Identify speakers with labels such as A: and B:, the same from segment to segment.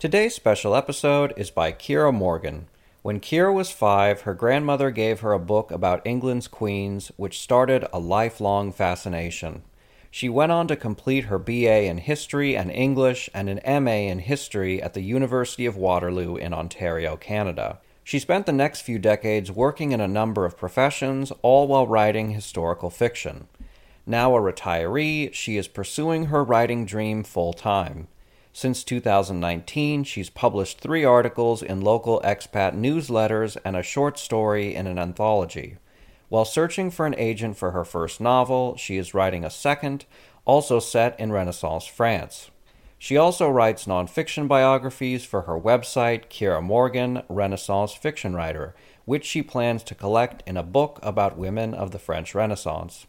A: Today's special episode is by Keira Morgan. When Keira was five, her grandmother gave her a book about England's queens, which started a lifelong fascination. She went on to complete her BA in History and English and an MA in History at the University of Waterloo in Ontario, Canada. She spent the next few decades working in a number of professions, all while writing historical fiction. Now a retiree, she is pursuing her writing dream full time. Since 2019, she's published three articles in local expat newsletters and a short story in an anthology. While searching for an agent for her first novel, she is writing a second, also set in Renaissance France. She also writes nonfiction biographies for her website, Keira Morgan, Renaissance Fiction Writer, which she plans to collect in a book about women of the French Renaissance.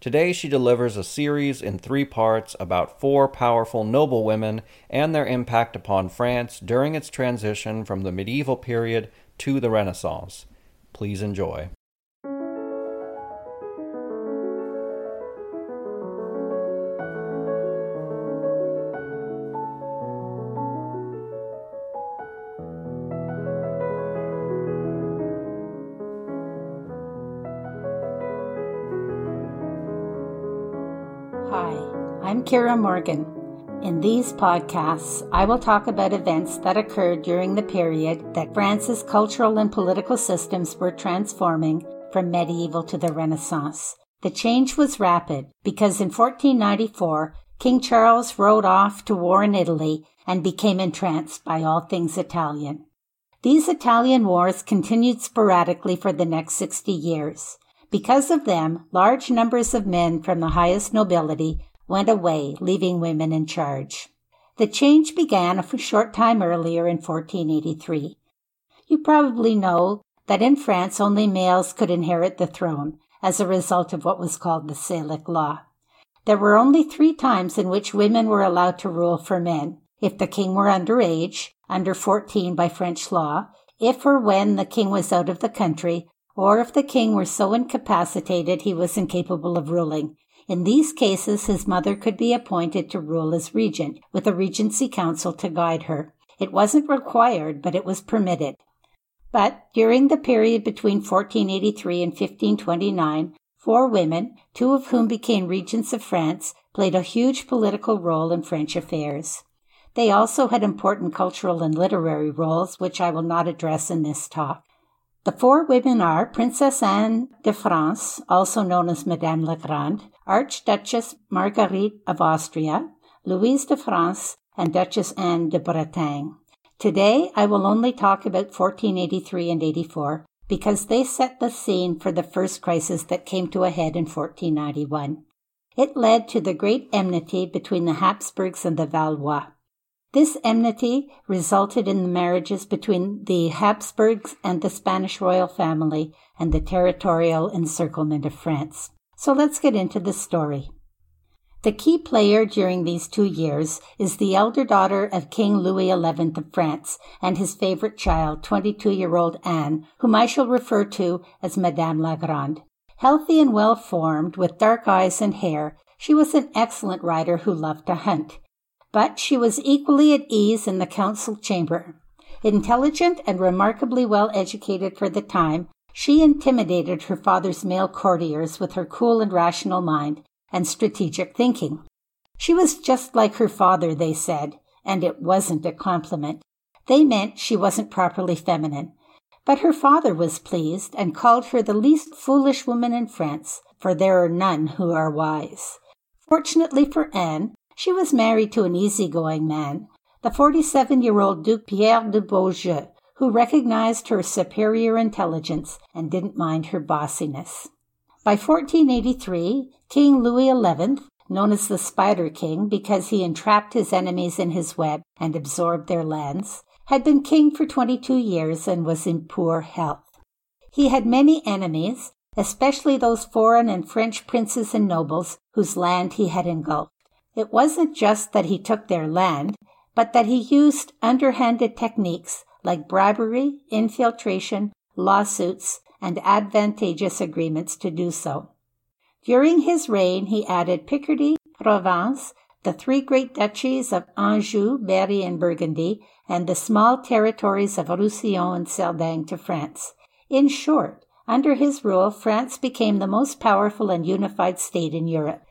A: Today, she delivers a series in three parts about four powerful noble women and their impact upon France during its transition from the medieval period to the Renaissance. Please enjoy.
B: Keira Morgan. In these podcasts, I will talk about events that occurred during the period that France's cultural and political systems were transforming from medieval to the Renaissance. The change was rapid because in 1494, King Charles rode off to war in Italy and became entranced by all things Italian. These Italian wars continued sporadically for the next 60 years. Because of them, large numbers of men from the highest nobility went away, leaving women in charge. The change began a short time earlier in 1483. You probably know that in France only males could inherit the throne as a result of what was called the Salic law. There were only three times in which women were allowed to rule for men if the king were under age, under 14 by French law, if or when the king was out of the country, or if the king were so incapacitated he was incapable of ruling. In these cases, his mother could be appointed to rule as regent, with a regency council to guide her. It wasn't required, but it was permitted. But during the period between 1483 and 1529, four women, two of whom became regents of France, played a huge political role in French affairs. They also had important cultural and literary roles, which I will not address in this talk. The four women are Princess Anne de France, also known as Madame la Grande, Archduchess Marguerite of Austria, Louise de France, and Duchess Anne de Bretagne. Today, I will only talk about 1483 and 84 because they set the scene for the first crisis that came to a head in 1491. It led to the great enmity between the Habsburgs and the Valois. This enmity resulted in the marriages between the Habsburgs and the Spanish royal family and the territorial encirclement of France. So let's get into the story. The key player during these two years is the elder daughter of King Louis XI of France and his favorite child, 22 year old Anne, whom I shall refer to as Madame la Grande. Healthy and well formed, with dark eyes and hair, she was an excellent rider who loved to hunt but she was equally at ease in the council chamber. Intelligent and remarkably well educated for the time, she intimidated her father's male courtiers with her cool and rational mind and strategic thinking. She was just like her father, they said, and it wasn't a compliment. They meant she wasn't properly feminine. But her father was pleased and called her the least foolish woman in France, for there are none who are wise. Fortunately for Anne, she was married to an easygoing man, the 47 year old Duke Pierre de Beaujeu, who recognized her superior intelligence and didn't mind her bossiness. By 1483, King Louis XI, known as the Spider King because he entrapped his enemies in his web and absorbed their lands, had been king for 22 years and was in poor health. He had many enemies, especially those foreign and French princes and nobles whose land he had engulfed. It wasn't just that he took their land, but that he used underhanded techniques like bribery, infiltration, lawsuits, and advantageous agreements to do so. During his reign, he added Picardy, Provence, the three great duchies of Anjou, Berry, and Burgundy, and the small territories of Roussillon and Cerdagne to France. In short, under his rule, France became the most powerful and unified state in Europe.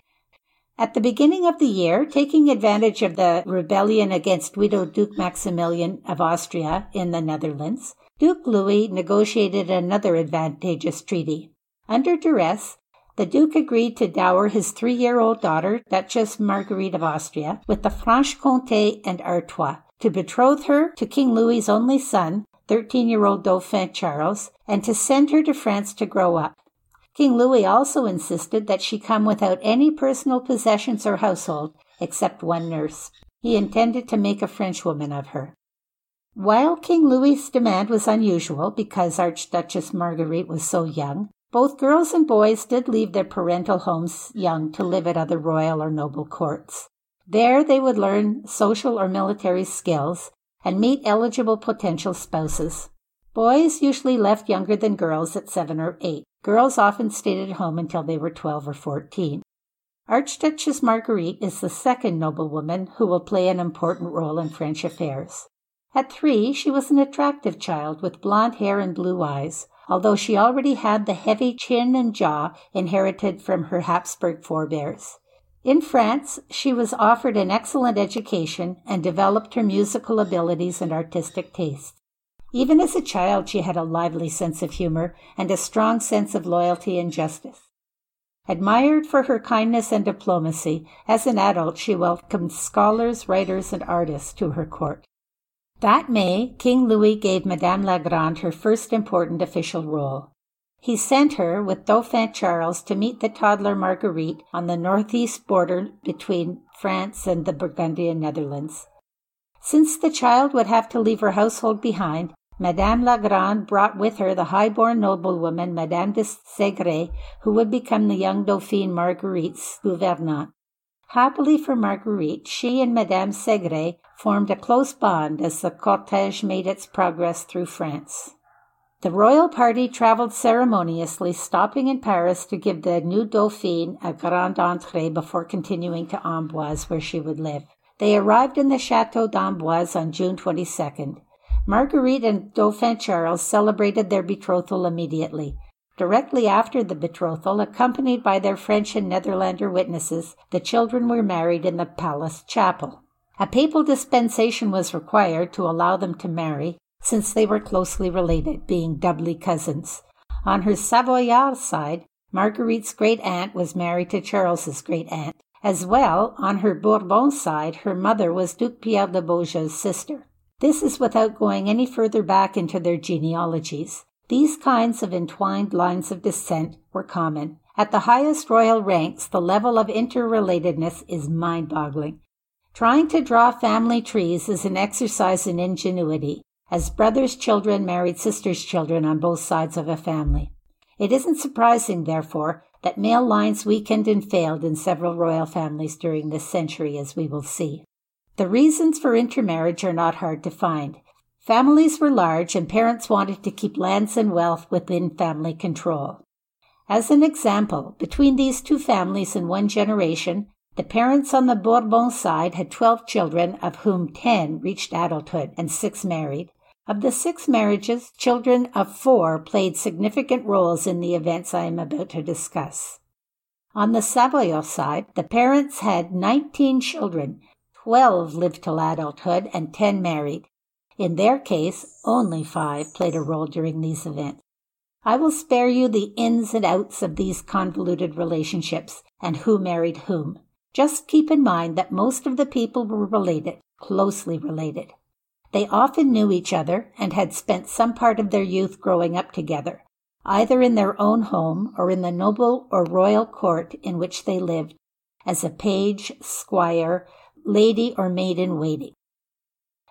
B: At the beginning of the year, taking advantage of the rebellion against Widow Duke Maximilian of Austria in the Netherlands, Duke Louis negotiated another advantageous treaty. Under duress, the Duke agreed to dower his three year old daughter, Duchess Marguerite of Austria, with the Franche Comté and Artois, to betroth her to King Louis's only son, 13 year old Dauphin Charles, and to send her to France to grow up. King Louis also insisted that she come without any personal possessions or household, except one nurse. He intended to make a Frenchwoman of her. While King Louis's demand was unusual because Archduchess Marguerite was so young, both girls and boys did leave their parental homes young to live at other royal or noble courts. There they would learn social or military skills and meet eligible potential spouses. Boys usually left younger than girls at seven or eight. Girls often stayed at home until they were 12 or 14. Archduchess Marguerite is the second noblewoman who will play an important role in French affairs. At three, she was an attractive child with blond hair and blue eyes, although she already had the heavy chin and jaw inherited from her Habsburg forebears. In France, she was offered an excellent education and developed her musical abilities and artistic taste. Even as a child, she had a lively sense of humor and a strong sense of loyalty and justice. Admired for her kindness and diplomacy, as an adult she welcomed scholars, writers, and artists to her court. That May, King Louis gave Madame la Grande her first important official role. He sent her with Dauphin Charles to meet the toddler Marguerite on the northeast border between France and the Burgundian Netherlands. Since the child would have to leave her household behind, Madame la Grande brought with her the high-born noblewoman Madame de Segre, who would become the young Dauphine Marguerite's gouvernante. Happily for Marguerite, she and Madame Segre formed a close bond as the cortege made its progress through France. The royal party traveled ceremoniously, stopping in Paris to give the new Dauphine a grand entrée before continuing to Amboise, where she would live. They arrived in the Chateau d'Amboise on June 22nd. Marguerite and Dauphin Charles celebrated their betrothal immediately. Directly after the betrothal, accompanied by their French and Netherlander witnesses, the children were married in the palace chapel. A papal dispensation was required to allow them to marry, since they were closely related, being doubly cousins. On her Savoyard side, Marguerite's great aunt was married to Charles's great aunt. As well, on her Bourbon side, her mother was Duke Pierre de Beaujeu's sister. This is without going any further back into their genealogies. These kinds of entwined lines of descent were common. At the highest royal ranks, the level of interrelatedness is mind boggling. Trying to draw family trees is an exercise in ingenuity, as brothers' children married sisters' children on both sides of a family. It isn't surprising, therefore, that male lines weakened and failed in several royal families during this century, as we will see. The reasons for intermarriage are not hard to find. Families were large and parents wanted to keep lands and wealth within family control. As an example, between these two families in one generation, the parents on the Bourbon side had 12 children, of whom 10 reached adulthood and 6 married. Of the six marriages, children of four played significant roles in the events I am about to discuss. On the Savoy side, the parents had 19 children, 12 lived till adulthood, and 10 married. In their case, only five played a role during these events. I will spare you the ins and outs of these convoluted relationships and who married whom. Just keep in mind that most of the people were related, closely related. They often knew each other and had spent some part of their youth growing up together, either in their own home or in the noble or royal court in which they lived as a page, squire, lady, or maid in waiting.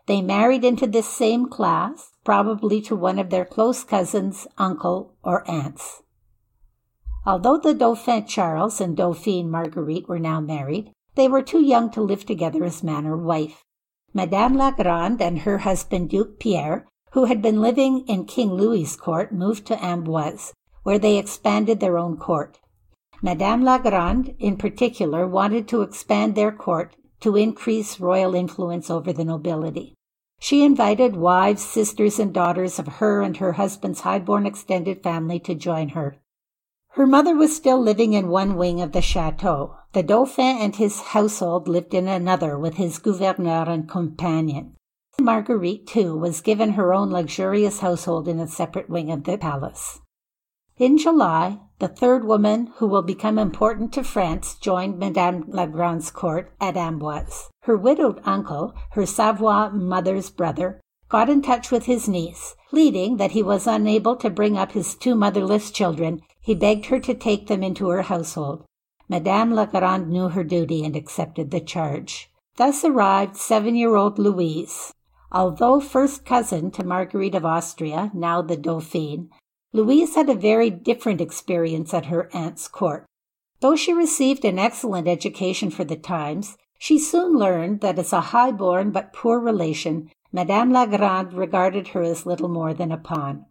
B: They married into this same class, probably to one of their close cousins, uncle, or aunts. Although the Dauphin Charles and Dauphine Marguerite were now married, they were too young to live together as man or wife. Madame la Grande and her husband Duke Pierre, who had been living in King Louis's court, moved to Amboise, where they expanded their own court. Madame la Grande, in particular, wanted to expand their court to increase royal influence over the nobility. She invited wives, sisters, and daughters of her and her husband's high-born extended family to join her. Her mother was still living in one wing of the chateau. The Dauphin and his household lived in another with his gouverneur and companion. Marguerite, too, was given her own luxurious household in a separate wing of the palace. In July, the third woman who will become important to France joined Madame la Grande's court at Amboise. Her widowed uncle, her Savoy mother's brother, got in touch with his niece, pleading that he was unable to bring up his two motherless children. He begged her to take them into her household. Madame la Grande knew her duty and accepted the charge. Thus arrived seven-year-old Louise. Although first cousin to Marguerite of Austria, now the Dauphine, Louise had a very different experience at her aunt's court. Though she received an excellent education for the times, she soon learned that as a high-born but poor relation, Madame la Grande regarded her as little more than a pawn.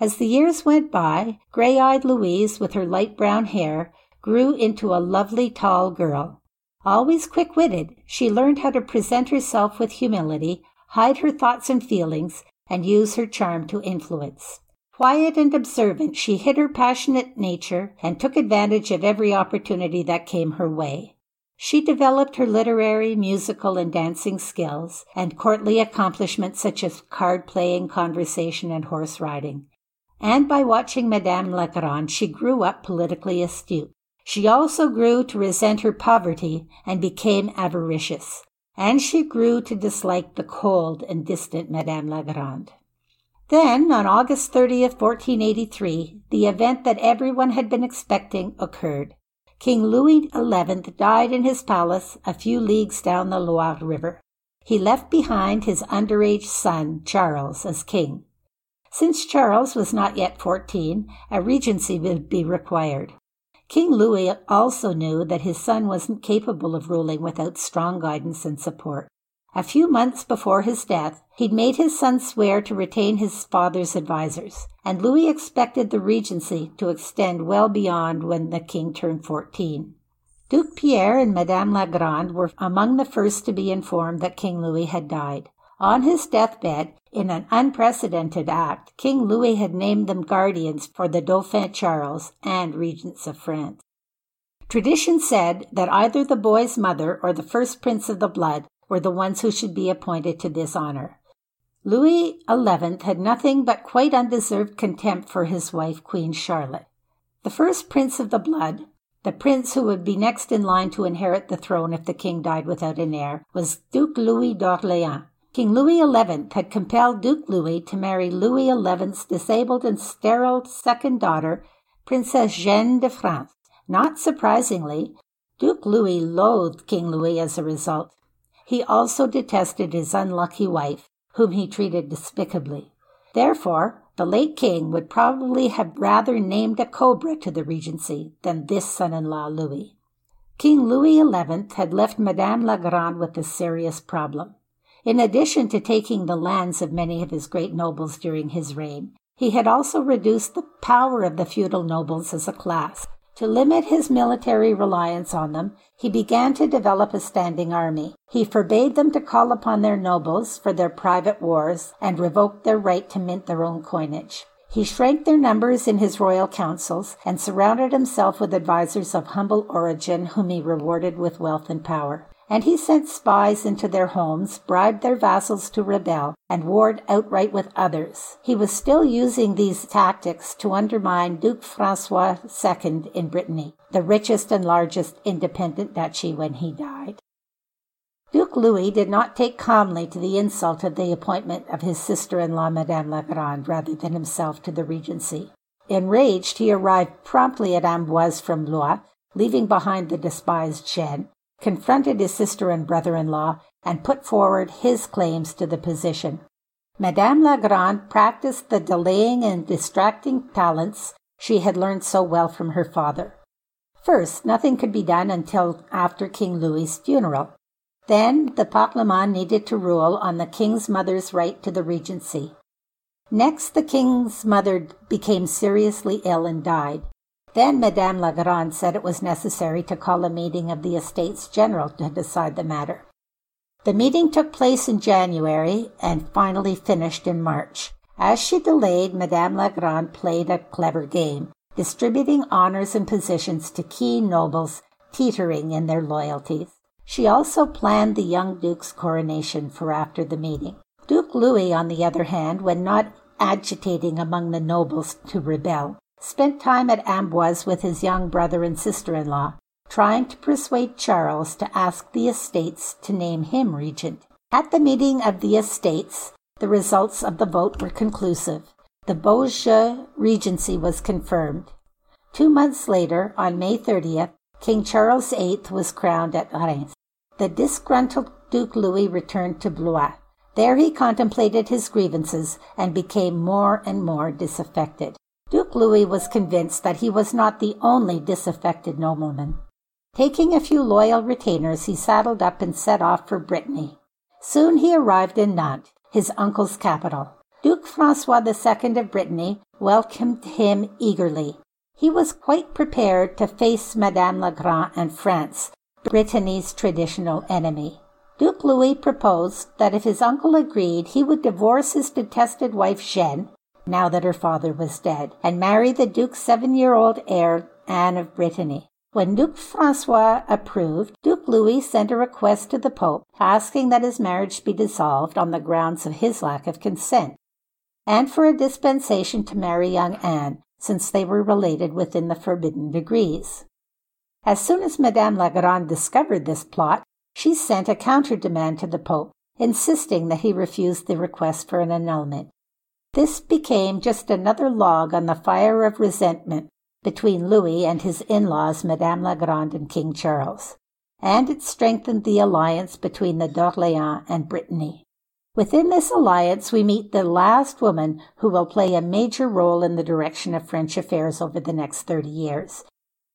B: As the years went by, gray-eyed Louise, with her light brown hair, grew into a lovely tall girl. Always quick-witted, she learned how to present herself with humility, hide her thoughts and feelings, and use her charm to influence. Quiet and observant, she hid her passionate nature and took advantage of every opportunity that came her way. She developed her literary, musical, and dancing skills and courtly accomplishments such as card playing, conversation, and horse riding. And by watching Madame la Grande, she grew up politically astute. She also grew to resent her poverty and became avaricious. And she grew to dislike the cold and distant Madame la Grande. Then, on August 30th, 1483, the event that everyone had been expecting occurred. King Louis XI died in his palace a few leagues down the Loire River. He left behind his underage son, Charles, as king. Since Charles was not yet 14, a regency would be required. King Louis also knew that his son wasn't capable of ruling without strong guidance and support. A few months before his death, he'd made his son swear to retain his father's advisers, and Louis expected the regency to extend well beyond when the king turned 14. Duke Pierre and Madame la Grande were among the first to be informed that King Louis had died. On his deathbed, in an unprecedented act, King Louis had named them guardians for the Dauphin Charles and regents of France. Tradition said that either the boy's mother or the first prince of the blood were the ones who should be appointed to this honor. Louis XI had nothing but quite undeserved contempt for his wife, Queen Charlotte. The first prince of the blood, the prince who would be next in line to inherit the throne if the king died without an heir, was Duke Louis d'Orléans. King Louis XI had compelled Duke Louis to marry Louis XI's disabled and sterile second daughter, Princess Jeanne de France. Not surprisingly, Duke Louis loathed King Louis as a result. He also detested his unlucky wife, whom he treated despicably. Therefore, the late king would probably have rather named a cobra to the regency than this son-in-law Louis. King Louis XI had left Madame la Grande with a serious problem. In addition to taking the lands of many of his great nobles during his reign, he had also reduced the power of the feudal nobles as a class to limit his military reliance on them, he began to develop a standing army. He forbade them to call upon their nobles for their private wars and revoked their right to mint their own coinage. He shrank their numbers in his royal councils and surrounded himself with advisers of humble origin whom he rewarded with wealth and power and he sent spies into their homes, bribed their vassals to rebel, and warred outright with others. He was still using these tactics to undermine Duke Francois II in Brittany, the richest and largest independent duchy when he died. Duke Louis did not take calmly to the insult of the appointment of his sister-in-law Madame la Grande rather than himself to the regency. Enraged, he arrived promptly at Amboise from Blois leaving behind the despised Jeanne, confronted his sister and brother in law, and put forward his claims to the position. Madame la Grande practiced the delaying and distracting talents she had learned so well from her father. First, nothing could be done until after King Louis's funeral. Then the Parlement needed to rule on the king's mother's right to the regency. Next, the king's mother became seriously ill and died. Then Madame la Grande said it was necessary to call a meeting of the Estates General to decide the matter. The meeting took place in January and finally finished in March. As she delayed, Madame la Grande played a clever game, distributing honors and positions to key nobles teetering in their loyalties. She also planned the young Duke's coronation for after the meeting. Duke Louis, on the other hand, when not agitating among the nobles to rebel, spent time at Amboise with his young brother and sister in law, trying to persuade Charles to ask the estates to name him regent. At the meeting of the estates, the results of the vote were conclusive. The Beaujeu regency was confirmed. Two months later, on May 30th, King Charles VIII was crowned at Reims. The disgruntled Duke Louis returned to Blois. There he contemplated his grievances and became more and more disaffected. Louis was convinced that he was not the only disaffected nobleman. Taking a few loyal retainers, he saddled up and set off for Brittany. Soon he arrived in Nantes, his uncle's capital. Duke Francois II of Brittany welcomed him eagerly. He was quite prepared to face Madame la Grande and France, Brittany's traditional enemy. Duke Louis proposed that if his uncle agreed, he would divorce his detested wife Jeanne, now that her father was dead, and marry the Duke's seven year old heir, Anne of Brittany. When Duke Francois approved, Duke Louis sent a request to the Pope asking that his marriage be dissolved on the grounds of his lack of consent, and for a dispensation to marry young Anne, since they were related within the forbidden degrees. As soon as Madame la Grande discovered this plot, she sent a counter demand to the Pope, insisting that he refuse the request for an annulment. This became just another log on the fire of resentment between Louis and his in laws, Madame la Grande and King Charles, and it strengthened the alliance between the d'Orléans and Brittany. Within this alliance, we meet the last woman who will play a major role in the direction of French affairs over the next 30 years.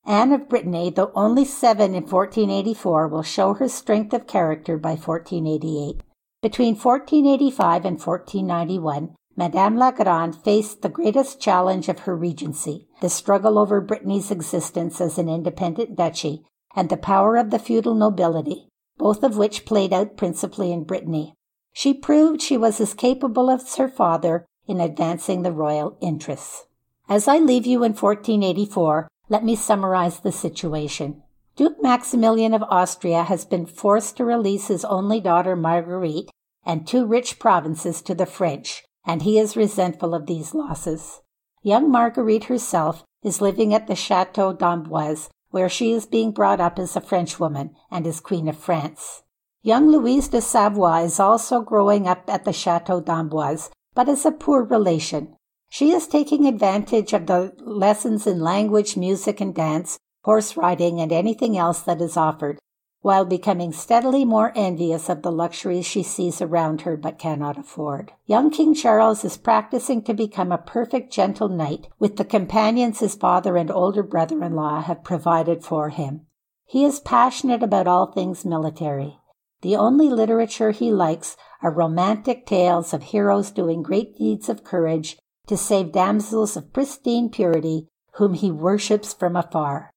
B: Anne of Brittany, though only seven in 1484, will show her strength of character by 1488. Between 1485 and 1491, Madame la Grande faced the greatest challenge of her regency, the struggle over Brittany's existence as an independent duchy, and the power of the feudal nobility, both of which played out principally in Brittany. She proved she was as capable as her father in advancing the royal interests. As I leave you in 1484, let me summarize the situation. Duke Maximilian of Austria has been forced to release his only daughter Marguerite and two rich provinces to the French, and he is resentful of these losses. Young Marguerite herself is living at the Chateau d'Amboise, where she is being brought up as a Frenchwoman and is Queen of France. Young Louise de Savoie is also growing up at the Chateau d'Amboise, but as a poor relation. She is taking advantage of the lessons in language, music, and dance, horse riding, and anything else that is offered, while becoming steadily more envious of the luxuries she sees around her but cannot afford. Young King Charles is practicing to become a perfect gentle knight with the companions his father and older brother in law have provided for him. He is passionate about all things military. The only literature he likes are romantic tales of heroes doing great deeds of courage to save damsels of pristine purity whom he worships from afar.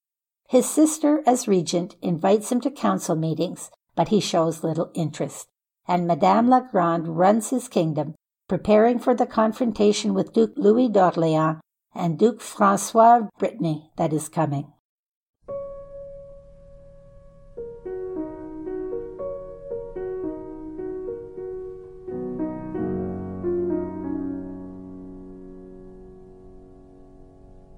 B: His sister, as regent, invites him to council meetings, but he shows little interest, and Madame la Grande runs his kingdom, preparing for the confrontation with Duke Louis d'Orléans and Duke Francois of Brittany that is coming.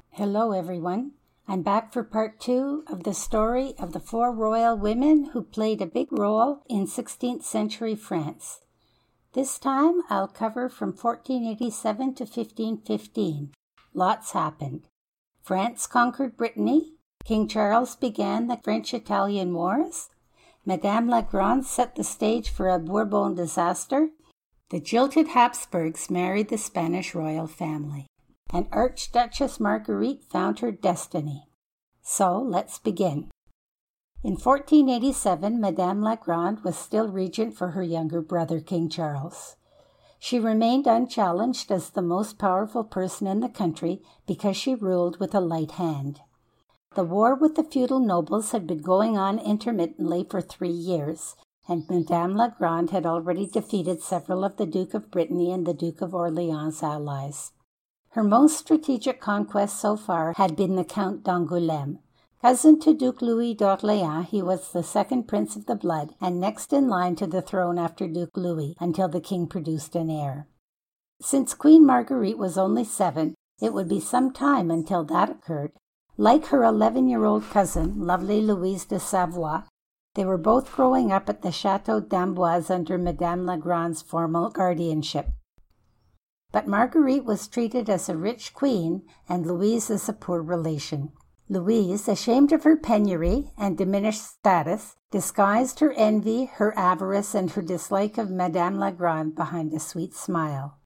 B: Hello, everyone. I'm back for part two of the story of the four royal women who played a big role in 16th century France. This time I'll cover from 1487 to 1515. Lots happened. France conquered Brittany, King Charles began the French Italian Wars? Madame la Grande set the stage for a Bourbon disaster? The jilted Habsburgs married the Spanish royal family, and Archduchess Marguerite found her destiny. So let's begin. In 1487, Madame la Grande was still regent for her younger brother, King Charles. She remained unchallenged as the most powerful person in the country because she ruled with a light hand. The war with the feudal nobles had been going on intermittently for three years, and Madame la Grande had already defeated several of the Duke of Brittany and the Duke of Orleans' allies. Her most strategic conquest so far had been the Count d'Angoulême, Cousin to Duke Louis d'Orléans, he was the second prince of the blood and next in line to the throne after Duke Louis until the king produced an heir. Since Queen Marguerite was only seven, it would be some time until that occurred. Like her 11 year old cousin, lovely Louise de Savoie, they were both growing up at the Chateau d'Amboise under Madame la Grande's formal guardianship. But Marguerite was treated as a rich queen and Louise as a poor relation. Louise, ashamed of her penury and diminished status, disguised her envy, her avarice, and her dislike of Madame la Grande behind a sweet smile.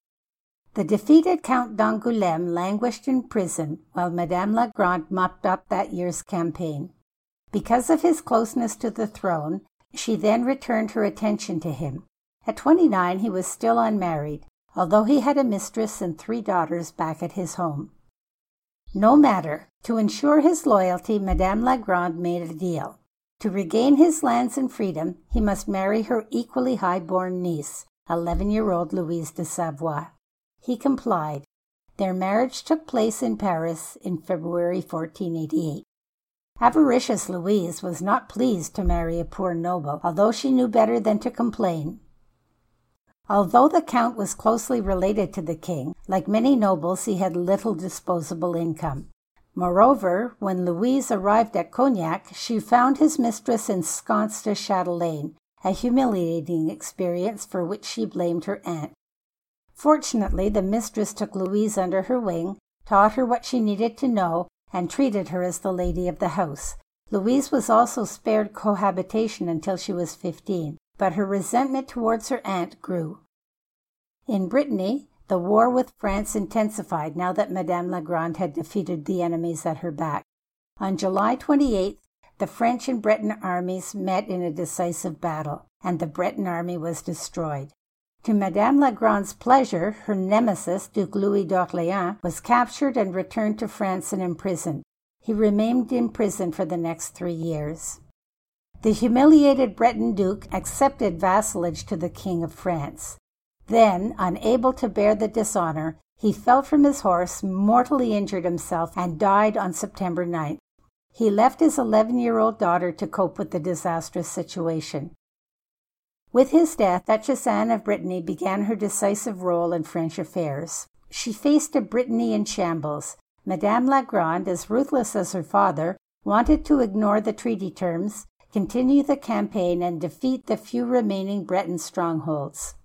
B: The defeated Count d'Angoulême languished in prison while Madame la Grande mopped up that year's campaign. Because of his closeness to the throne, she then returned her attention to him. At twenty nine, he was still unmarried, although he had a mistress and three daughters back at his home. No matter. To ensure his loyalty, Madame la Grande made a deal. To regain his lands and freedom, he must marry her equally high born niece, 11 year old Louise de Savoie. He complied. Their marriage took place in Paris in February 1488. Avaricious Louise was not pleased to marry a poor noble, although she knew better than to complain. Although the count was closely related to the king, like many nobles, he had little disposable income. Moreover, when Louise arrived at Cognac, she found his mistress ensconced as chatelaine, a humiliating experience for which she blamed her aunt. Fortunately, the mistress took Louise under her wing, taught her what she needed to know, and treated her as the lady of the house. Louise was also spared cohabitation until she was fifteen but her resentment towards her aunt grew. In Brittany, the war with France intensified now that Madame la Grande had defeated the enemies at her back. On July 28th, the French and Breton armies met in a decisive battle, and the Breton army was destroyed. To Madame la Grande's pleasure, her nemesis, Duke Louis d'Orléans, was captured and returned to France and imprisoned. He remained in prison for the next three years. The humiliated Breton duke accepted vassalage to the King of France. Then, unable to bear the dishonor, he fell from his horse, mortally injured himself, and died on September 9th. He left his 11 year old daughter to cope with the disastrous situation. With his death, Duchess Anne of Brittany began her decisive role in French affairs. She faced a Brittany in shambles. Madame la Grande, as ruthless as her father, wanted to ignore the treaty terms, continue the campaign and defeat the few remaining Breton strongholds.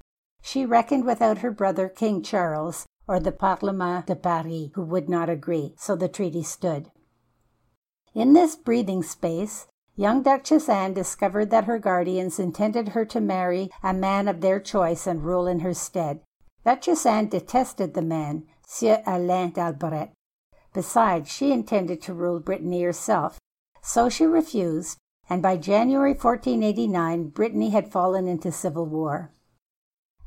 B: She reckoned without her brother King Charles or the Parlement de Paris, who would not agree, so the treaty stood. In this breathing space, young Duchess Anne discovered that her guardians intended her to marry a man of their choice and rule in her stead. Duchess Anne detested the man, Sieur Alain d'Albret. Besides, she intended to rule Brittany herself, so she refused and by January 1489, Brittany had fallen into civil war.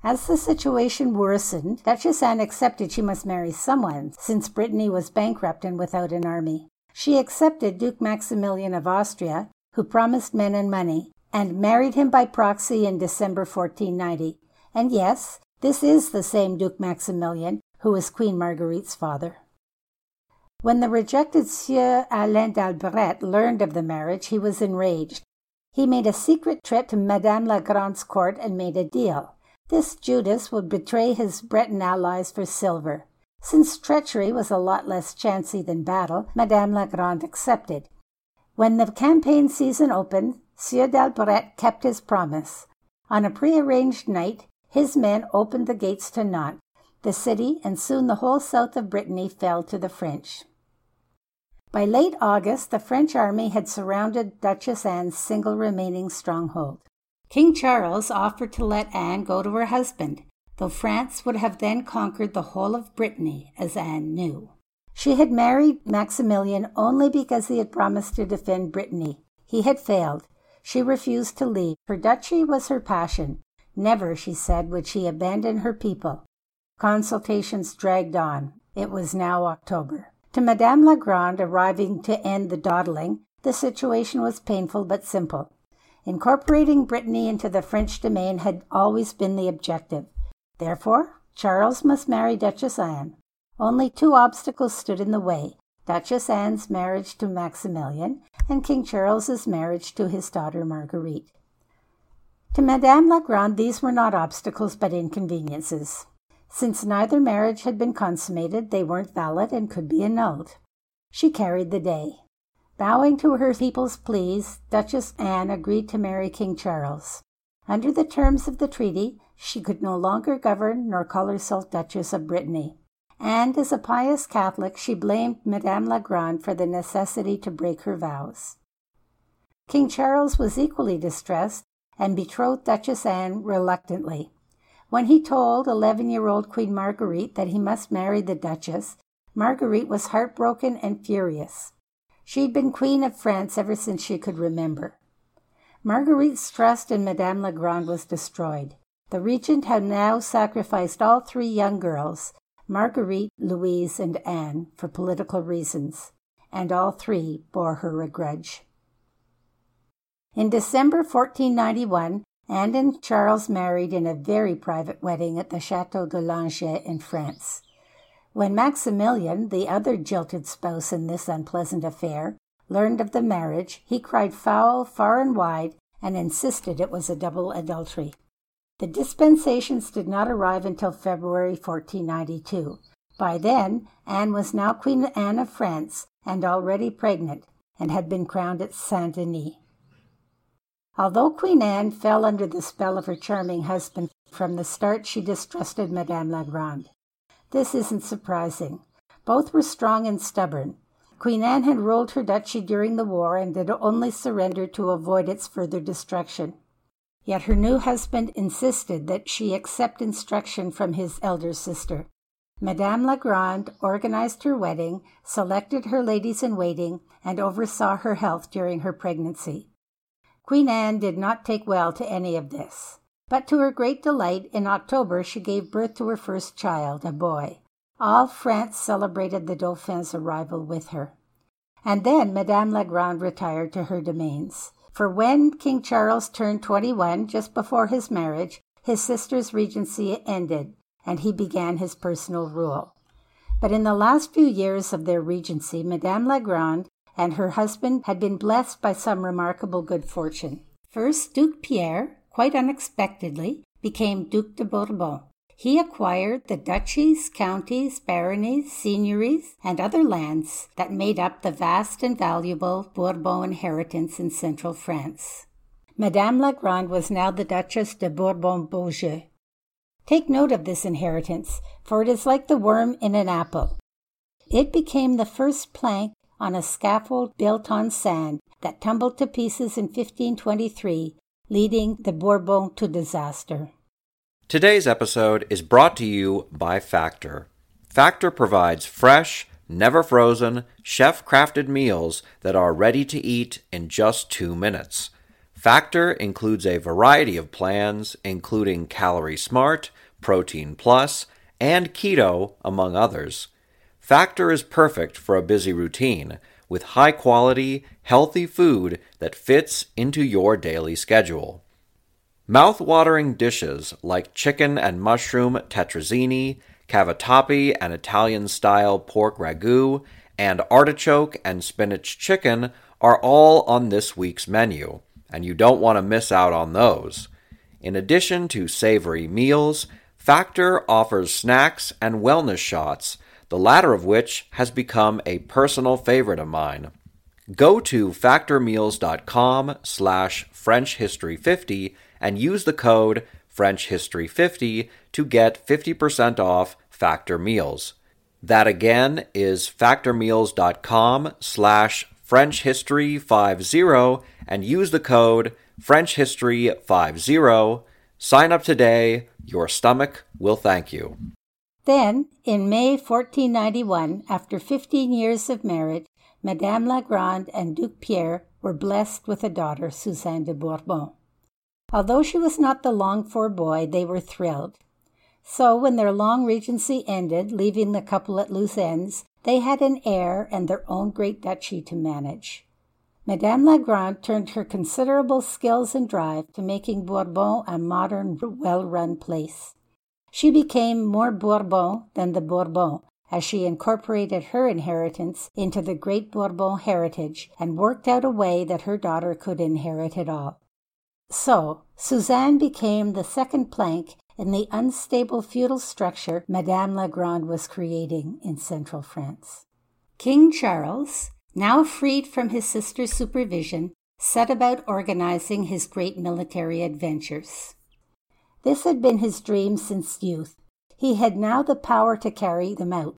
B: As the situation worsened, Duchess Anne accepted she must marry someone, since Brittany was bankrupt and without an army. She accepted Duke Maximilian of Austria, who promised men and money, and married him by proxy in December 1490. And yes, this is the same Duke Maximilian who was Queen Marguerite's father. When the rejected Sieur Alain d'Albret learned of the marriage, he was enraged. He made a secret trip to Madame la Grande's court and made a deal. This Judas would betray his Breton allies for silver. Since treachery was a lot less chancy than battle, Madame la Grande accepted. When the campaign season opened, Sieur d'Albret kept his promise. On a prearranged night, his men opened the gates to Nantes. The city and soon the whole south of Brittany fell to the French. By late August, the French army had surrounded Duchess Anne's single remaining stronghold. King Charles offered to let Anne go to her husband, though France would have then conquered the whole of Brittany, as Anne knew. She had married Maximilian only because he had promised to defend Brittany. He had failed. She refused to leave. Her duchy was her passion. Never, she said, would she abandon her people. Consultations dragged on. It was now October. To Madame la Grande, arriving to end the dawdling, the situation was painful but simple. Incorporating Brittany into the French domain had always been the objective. Therefore, Charles must marry Duchess Anne. Only two obstacles stood in the way Duchess Anne's marriage to Maximilian and King Charles's marriage to his daughter Marguerite. To Madame la Grande, these were not obstacles but inconveniences. Since neither marriage had been consummated, they weren't valid and could be annulled. She carried the day. Bowing to her people's pleas, Duchess Anne agreed to marry King Charles. Under the terms of the treaty, she could no longer govern nor call herself Duchess of Brittany. And as a pious Catholic, she blamed Madame la Grande for the necessity to break her vows. King Charles was equally distressed and betrothed Duchess Anne reluctantly. When he told 11 year old Queen Marguerite that he must marry the Duchess, Marguerite was heartbroken and furious. She'd been Queen of France ever since she could remember. Marguerite's trust in Madame la Grande was destroyed. The regent had now sacrificed all three young girls, Marguerite, Louise, and Anne, for political reasons, and all three bore her a grudge. In December 1491, Anne and Charles married in a very private wedding at the Chateau de Langeais in France. When Maximilian, the other jilted spouse in this unpleasant affair, learned of the marriage, he cried foul far and wide and insisted it was a double adultery. The dispensations did not arrive until February 1492. By then, Anne was now Queen Anne of France and already pregnant, and had been crowned at Saint Denis. Although Queen Anne fell under the spell of her charming husband, from the start she distrusted Madame la Grande. This isn't surprising. Both were strong and stubborn. Queen Anne had ruled her duchy during the war and had only surrendered to avoid its further destruction. Yet her new husband insisted that she accept instruction from his elder sister. Madame la Grande organized her wedding, selected her ladies in waiting, and oversaw her health during her pregnancy. Queen Anne did not take well to any of this. But to her great delight, in October she gave birth to her first child, a boy. All France celebrated the Dauphin's arrival with her. And then Madame la Grande retired to her domains. For when King Charles turned 21, just before his marriage, his sister's regency ended, and he began his personal rule. But in the last few years of their regency, Madame la Grande and her husband had been blessed by some remarkable good fortune. First, Duke Pierre, quite unexpectedly, became Duc de Bourbon. He acquired the duchies, counties, baronies, seigneuries, and other lands that made up the vast and valuable Bourbon inheritance in central France. Madame la Grande was now the Duchess de Bourbon Beaujeu. Take note of this inheritance, for it is like the worm in an apple. It became the first plank on a scaffold built on sand that tumbled to pieces in 1523, leading the Bourbon to disaster.
A: Today's episode is brought to you by Factor. Factor provides fresh, never frozen, chef crafted meals that are ready to eat in just two minutes. Factor includes a variety of plans, including Calorie Smart, Protein Plus, and Keto, among others. Factor is perfect for a busy routine with high quality, healthy food that fits into your daily schedule. Mouth-watering dishes like chicken and mushroom tetrazzini, cavatappi and Italian-style pork ragu, and artichoke and spinach chicken are all on this week's menu, and you don't want to miss out on those. In addition to savory meals, Factor offers snacks and wellness shots the latter of which has become a personal favorite of mine. Go to factormeals.com slash frenchhistory50 and use the code frenchhistory50 to get 50% off Factor Meals. That again is factormeals.com slash frenchhistory50 and use the code frenchhistory50. Sign up today. Your stomach will thank you.
B: Then, in May 1491, after 15 years of marriage, Madame la Grande and Duc Pierre were blessed with a daughter, Suzanne de Bourbon. Although she was not the longed for boy, they were thrilled. So, when their long regency ended, leaving the couple at loose ends, they had an heir and their own great duchy to manage. Madame la Grande turned her considerable skills and drive to making Bourbon a modern, well run place. She became more Bourbon than the Bourbon, as she incorporated her inheritance into the great Bourbon heritage and worked out a way that her daughter could inherit it all. So, Suzanne became the second plank in the unstable feudal structure Madame la Grande was creating in central France. King Charles, now freed from his sister's supervision, set about organizing his great military adventures. This had been his dream since youth. He had now the power to carry them out.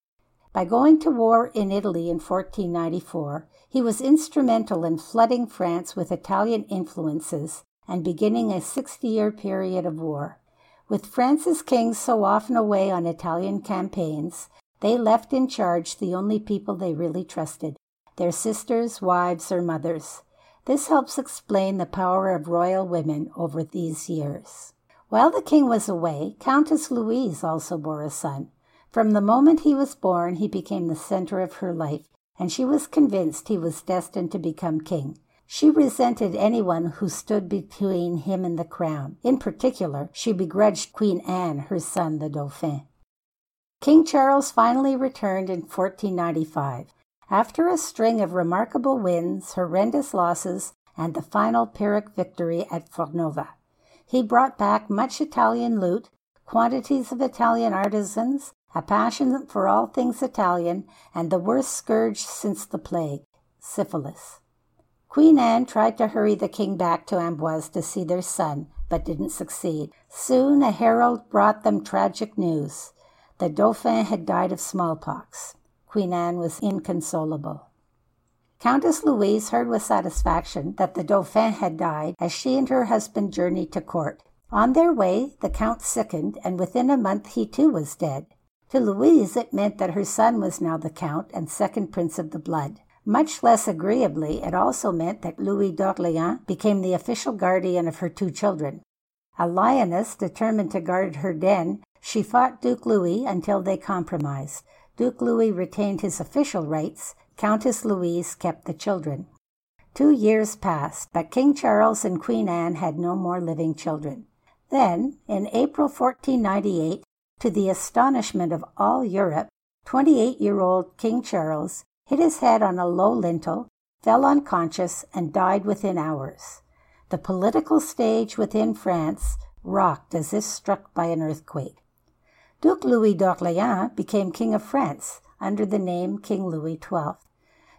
B: By going to war in Italy in 1494, he was instrumental in flooding France with Italian influences and beginning a 60 year period of war. With France's kings so often away on Italian campaigns, they left in charge the only people they really trusted their sisters, wives, or mothers. This helps explain the power of royal women over these years. While the king was away, Countess Louise also bore a son. From the moment he was born, he became the center of her life, and she was convinced he was destined to become king. She resented anyone who stood between him and the crown. In particular, she begrudged Queen Anne, her son, the Dauphin. King Charles finally returned in 1495. After a string of remarkable wins, horrendous losses, and the final Pyrrhic victory at Fornovo, he brought back much Italian loot, quantities of Italian artisans, a passion for all things Italian, and the worst scourge since the plague, syphilis. Queen Anne tried to hurry the king back to Amboise to see their son, but didn't succeed. Soon a herald brought them tragic news. The Dauphin had died of smallpox. Queen Anne was inconsolable. Countess Louise heard with satisfaction that the Dauphin had died as she and her husband journeyed to court. On their way, the Count sickened, and within a month he too was dead. To Louise, it meant that her son was now the Count and second Prince of the Blood. Much less agreeably, it also meant that Louis d'Orléans became the official guardian of her two children. A lioness determined to guard her den, she fought Duke Louis until they compromised. Duke Louis retained his official rights, Countess Louise kept the children. Two years passed, but King Charles and Queen Anne had no more living children. Then, in April 1498, to the astonishment of all Europe, 28 year old King Charles hit his head on a low lintel, fell unconscious, and died within hours. The political stage within France rocked as if struck by an earthquake. Duke Louis d'Orléans became King of France under the name King Louis XII.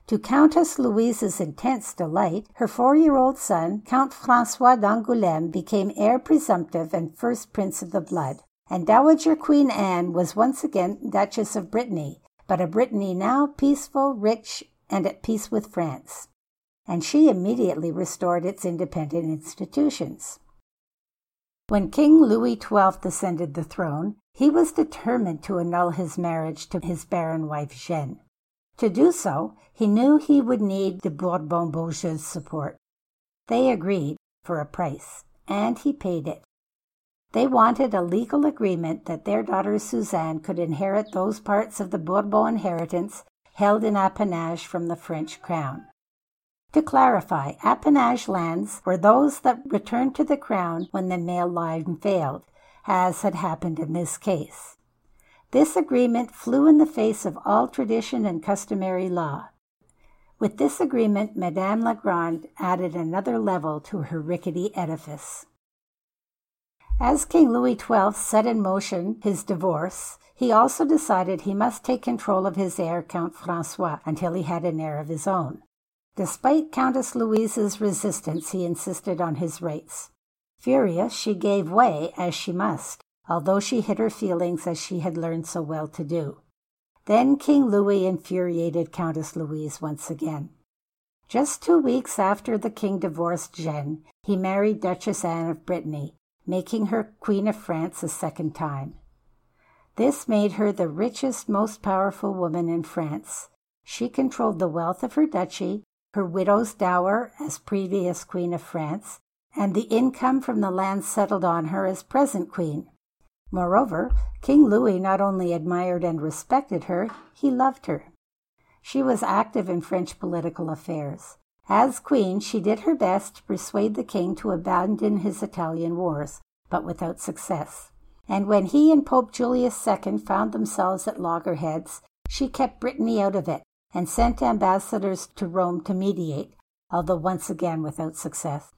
B: To Countess Louise's intense delight, her four year old son, Count Francois d'Angoulême, became heir presumptive and first Prince of the Blood, and Dowager Queen Anne was once again Duchess of Brittany, but a Brittany now peaceful, rich, and at peace with France. And she immediately restored its independent institutions. When King Louis XII ascended the throne, he was determined to annul his marriage to his barren wife Jeanne. To do so, he knew he would need the Bourbon Beaujeu's support. They agreed for a price, and he paid it. They wanted a legal agreement that their daughter Suzanne could inherit those parts of the Bourbon inheritance held in appanage from the French crown. To clarify, appanage lands were those that returned to the crown when the male line failed, as had happened in this case. This agreement flew in the face of all tradition and customary law. With this agreement, Madame la Grande added another level to her rickety edifice. As King Louis XII set in motion his divorce, he also decided he must take control of his heir, Count Francois, until he had an heir of his own. Despite Countess Louise's resistance, he insisted on his rights. Furious, she gave way, as she must, although she hid her feelings as she had learned so well to do. Then King Louis infuriated Countess Louise once again. Just two weeks after the king divorced Jeanne, he married Duchess Anne of Brittany, making her Queen of France a second time. This made her the richest, most powerful woman in France. She controlled the wealth of her duchy, her widow's dower as previous Queen of France, and the income from the land settled on her as present Queen. Moreover, King Louis not only admired and respected her, he loved her. She was active in French political affairs. As queen, she did her best to persuade the king to abandon his Italian wars, but without success. And when he and Pope Julius II found themselves at loggerheads, she kept Brittany out of it and sent ambassadors to Rome to mediate, although once again without success.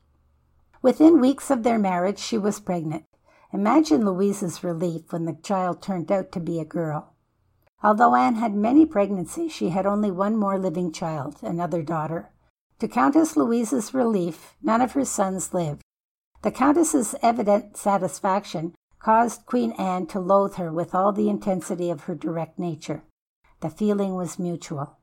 B: Within weeks of their marriage, she was pregnant. Imagine Louise's relief when the child turned out to be a girl. Although Anne had many pregnancies, she had only one more living child, another daughter. To Countess Louise's relief, none of her sons lived. The Countess's evident satisfaction caused Queen Anne to loathe her with all the intensity of her direct nature. The feeling was mutual.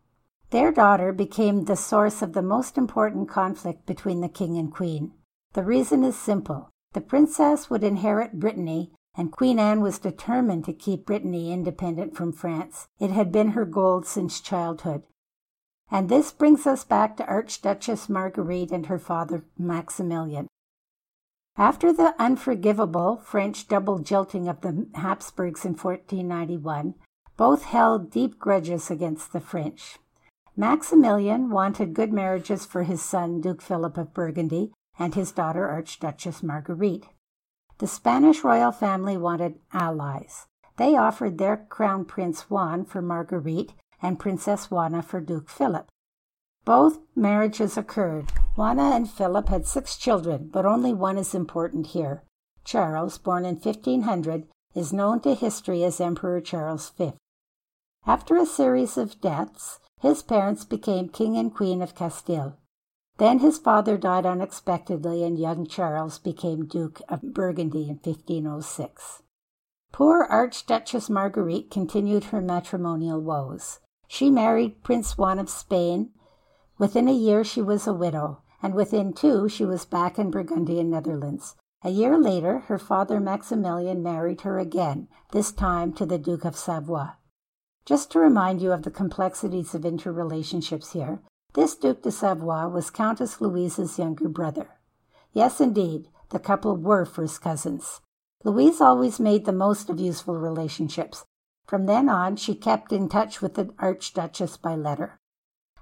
B: Their daughter became the source of the most important conflict between the king and queen. The reason is simple. The princess would inherit Brittany and Queen Anne was determined to keep Brittany independent from France. It had been her goal since childhood. And this brings us back to Archduchess Marguerite and her father Maximilian. After the unforgivable French double jilting of the Habsburgs in 1491, both held deep grudges against the French. Maximilian wanted good marriages for his son, Duke Philip of Burgundy, and his daughter, Archduchess Marguerite. The Spanish royal family wanted allies. They offered their crown prince Juan for Marguerite and Princess Juana for Duke Philip. Both marriages occurred. Juana and Philip had six children, but only one is important here. Charles, born in 1500, is known to history as Emperor Charles V. After a series of deaths, his parents became King and Queen of Castile. Then his father died unexpectedly, and young Charles became Duke of Burgundy in 1506. Poor Archduchess Marguerite continued her matrimonial woes. She married Prince Juan of Spain. Within a year, she was a widow, and within two, she was back in Burgundian Netherlands. A year later, her father Maximilian married her again, this time to the Duke of Savoy. Just to remind you of the complexities of interrelationships here, this Duc de Savoy was Countess Louise's younger brother. Yes, indeed, the couple were first cousins. Louise always made the most of useful relationships. From then on, she kept in touch with the Archduchess by letter.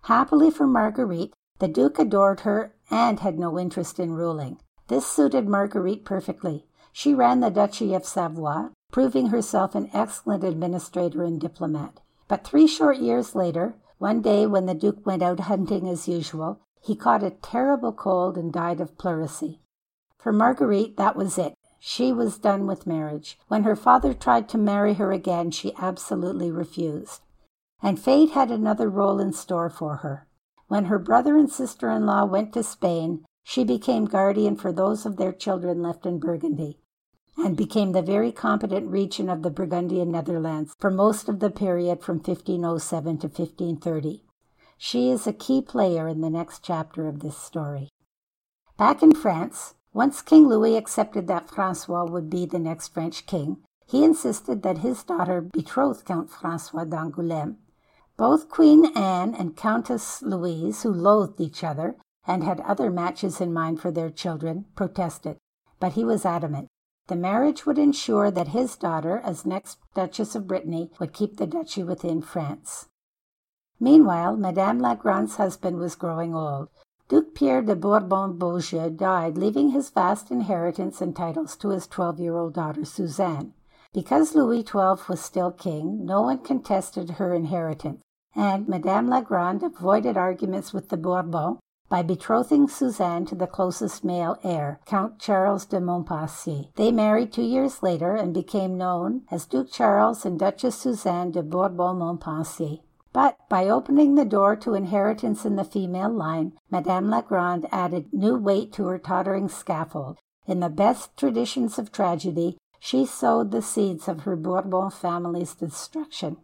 B: Happily for Marguerite, the Duke adored her and had no interest in ruling. This suited Marguerite perfectly. She ran the Duchy of Savoy, proving herself an excellent administrator and diplomat. But three short years later, one day, when the Duke went out hunting as usual, he caught a terrible cold and died of pleurisy. For Marguerite, that was it. She was done with marriage. When her father tried to marry her again, she absolutely refused. And fate had another role in store for her. When her brother and sister in law went to Spain, she became guardian for those of their children left in Burgundy and became the very competent regent of the Burgundian Netherlands for most of the period from 1507 to 1530. She is a key player in the next chapter of this story. Back in France, once King Louis accepted that Francois would be the next French king, he insisted that his daughter betroth Count Francois d'Angoulême. Both Queen Anne and Countess Louise, who loathed each other and had other matches in mind for their children, protested, but he was adamant. The marriage would ensure that his daughter, as next Duchess of Brittany, would keep the duchy within France. Meanwhile, Madame la Grande's husband was growing old. Duke Pierre de Bourbon Beaujeu died, leaving his vast inheritance and titles to his twelve year old daughter Suzanne. Because Louis XII was still king, no one contested her inheritance, and Madame la Grande avoided arguments with the Bourbons by betrothing Suzanne to the closest male heir, Count Charles de Montpensier. They married two years later and became known as Duke Charles and Duchess Suzanne de Bourbon Montpensier. But by opening the door to inheritance in the female line, Madame la Grande added new weight to her tottering scaffold. In the best traditions of tragedy, she sowed the seeds of her Bourbon family's destruction.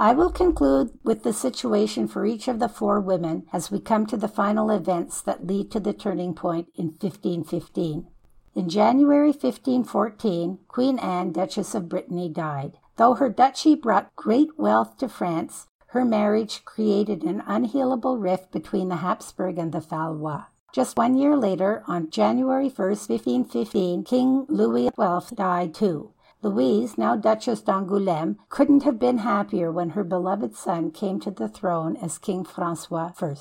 B: I will conclude with the situation for each of the four women as we come to the final events that lead to the turning point in 1515. In January 1514, Queen Anne, Duchess of Brittany, died. Though her duchy brought great wealth to France, her marriage created an unhealable rift between the Habsburg and the Valois. Just one year later, on January 1, 1515, King Louis XII died too. Louise, now Duchess d'Angoulême, couldn't have been happier when her beloved son came to the throne as King Francois I.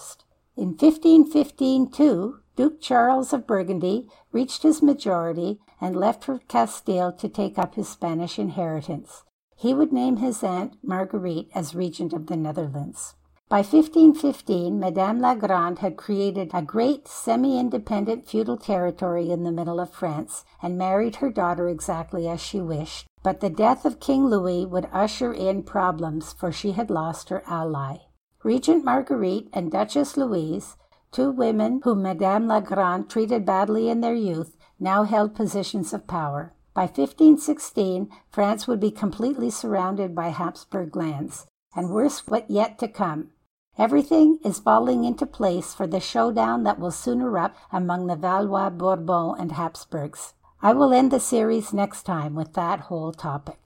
B: In 1515, too, Duke Charles of Burgundy reached his majority and left for Castile to take up his Spanish inheritance. He would name his aunt Marguerite as regent of the Netherlands. By 1515, Madame la Grande had created a great semi independent feudal territory in the middle of France and married her daughter exactly as she wished. But the death of King Louis would usher in problems, for she had lost her ally. Regent Marguerite and Duchess Louise, two women whom Madame la Grande treated badly in their youth, now held positions of power. By 1516, France would be completely surrounded by Habsburg lands, and worse what yet to come. Everything is falling into place for the showdown that will soon erupt among the Valois, Bourbon, and Habsburgs. I will end the series next time with that whole topic.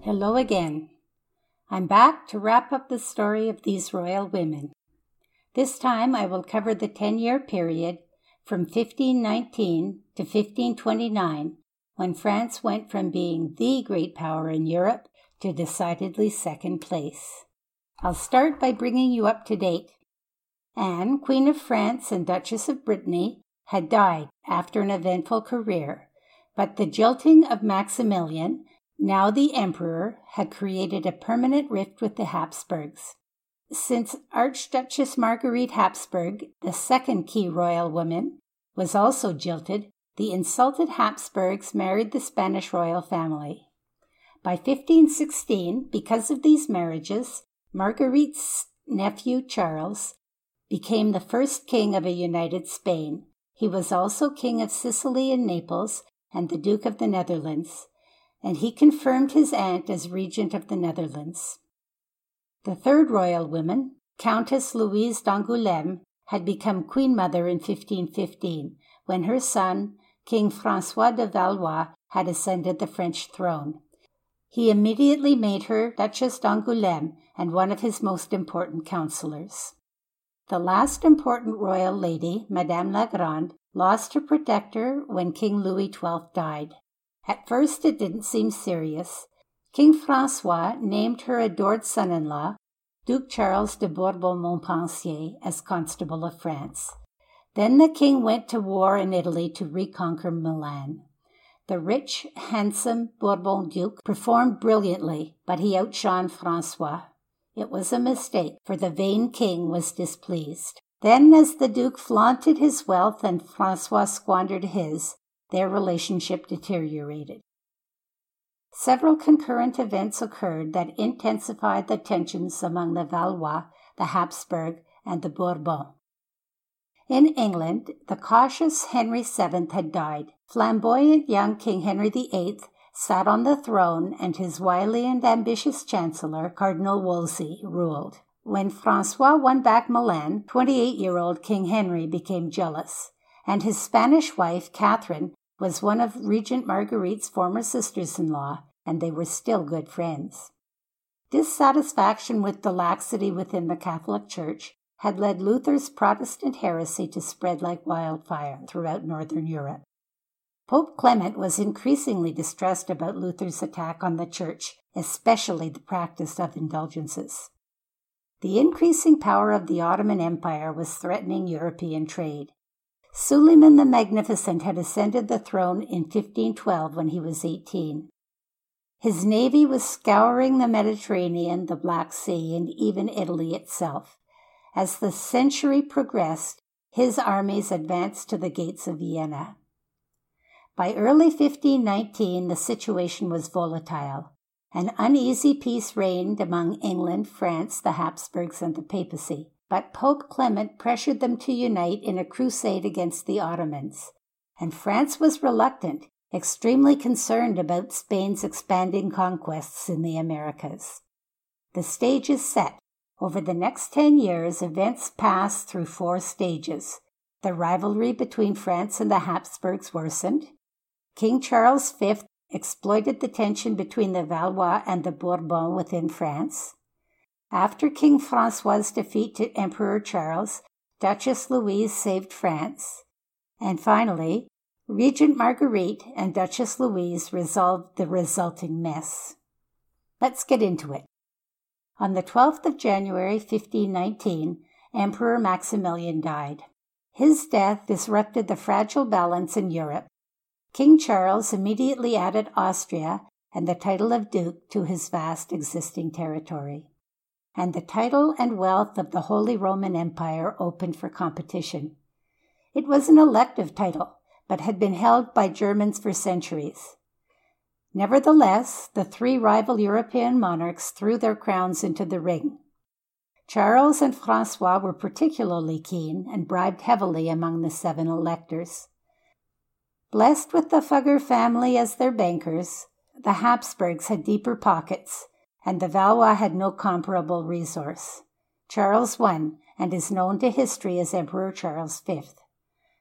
B: Hello again. I'm back to wrap up the story of these royal women. This time I will cover the 10 year period from 1519 to 1529 when France went from being the great power in Europe to decidedly second place. I'll start by bringing you up to date. Anne, Queen of France and Duchess of Brittany, had died after an eventful career, but the jilting of Maximilian, now the Emperor, had created a permanent rift with the Habsburgs. Since Archduchess Marguerite Habsburg, the second key royal woman, was also jilted, the insulted Habsburgs married the Spanish royal family. By 1516, because of these marriages, Marguerite's nephew Charles became the first king of a united Spain. He was also king of Sicily and Naples and the Duke of the Netherlands, and he confirmed his aunt as regent of the Netherlands. The third royal woman, Countess Louise d'Angoulême, had become queen mother in 1515 when her son, King Francois de Valois, had ascended the French throne. He immediately made her Duchess d'Angoulême and one of his most important counselors. The last important royal lady, Madame la Grande, lost her protector when King Louis XII died. At first it didn't seem serious, King Francois named her adored son in law, Duke Charles de Bourbon Montpensier, as Constable of France. Then the king went to war in Italy to reconquer Milan. The rich, handsome Bourbon Duke performed brilliantly, but he outshone Francois. It was a mistake, for the vain king was displeased. Then, as the Duke flaunted his wealth and Francois squandered his, their relationship deteriorated. Several concurrent events occurred that intensified the tensions among the Valois, the Habsburg, and the Bourbon. In England, the cautious Henry VII had died. Flamboyant young King Henry VIII sat on the throne, and his wily and ambitious chancellor, Cardinal Wolsey, ruled. When Francois won back Milan, 28 year old King Henry became jealous, and his Spanish wife, Catherine, was one of Regent Marguerite's former sisters in law and they were still good friends. Dissatisfaction with the laxity within the Catholic Church had led Luther's Protestant heresy to spread like wildfire throughout Northern Europe. Pope Clement was increasingly distressed about Luther's attack on the Church, especially the practice of indulgences. The increasing power of the Ottoman Empire was threatening European trade. Suleiman the Magnificent had ascended the throne in 1512 when he was 18. His navy was scouring the Mediterranean, the Black Sea, and even Italy itself. As the century progressed, his armies advanced to the gates of Vienna. By early 1519, the situation was volatile. An uneasy peace reigned among England, France, the Habsburgs, and the papacy. but Pope Clement pressured them to unite in a crusade against the Ottomans, and France was reluctant, extremely concerned about Spain's expanding conquests in the Americas. The stage is set. Over the next ten years, events pass through four stages. The rivalry between France and the Habsburgs worsened. King Charles V exploited the tension between the Valois and the Bourbons within France. After King Francois's defeat to Emperor Charles, Duchess Louise saved France. And finally, Regent Marguerite and Duchess Louise resolved the resulting mess. Let's get into it. On the 12th of January 1519, Emperor Maximilian died. His death disrupted the fragile balance in Europe. King Charles immediately added Austria and the title of Duke to his vast existing territory and the title and wealth of the Holy Roman Empire opened for competition. It was an elective title, but had been held by Germans for centuries. Nevertheless, the three rival European monarchs threw their crowns into the ring. Charles and Francois were particularly keen and bribed heavily among the seven electors. Blessed with the Fugger family as their bankers, the Habsburgs had deeper pockets and the Valois had no comparable resource. Charles won and is known to history as Emperor Charles V.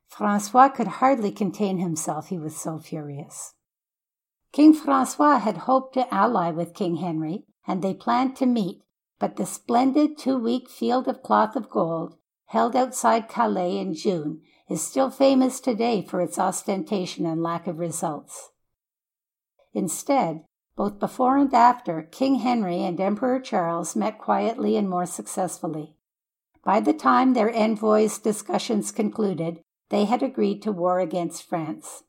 B: Francois could hardly contain himself, he was so furious. King Francois had hoped to ally with King Henry, and they planned to meet, but the splendid two week field of cloth of gold, held outside Calais in June, is still famous today for its ostentation and lack of results. Instead, both before and after, King Henry and Emperor Charles met quietly and more successfully. By the time their envoys' discussions concluded, they had agreed to war against France.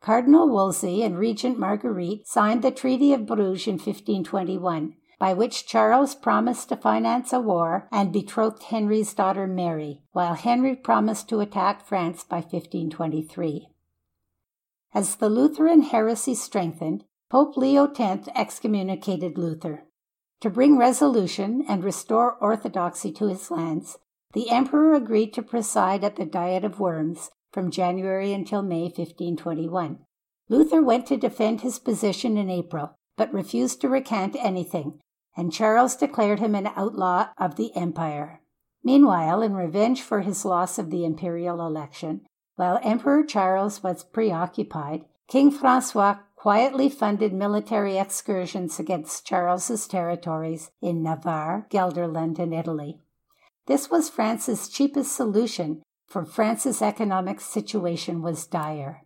B: Cardinal Wolsey and Regent Marguerite signed the Treaty of Bruges in 1521, by which Charles promised to finance a war and betrothed Henry's daughter Mary, while Henry promised to attack France by 1523. As the Lutheran heresy strengthened, Pope Leo X excommunicated Luther. To bring resolution and restore orthodoxy to his lands, the emperor agreed to preside at the Diet of Worms from January until May 1521. Luther went to defend his position in April, but refused to recant anything, and Charles declared him an outlaw of the empire. Meanwhile, in revenge for his loss of the imperial election, while Emperor Charles was preoccupied, King Francois quietly funded military excursions against Charles's territories in Navarre, Gelderland, and Italy. This was France's cheapest solution, for France's economic situation was dire.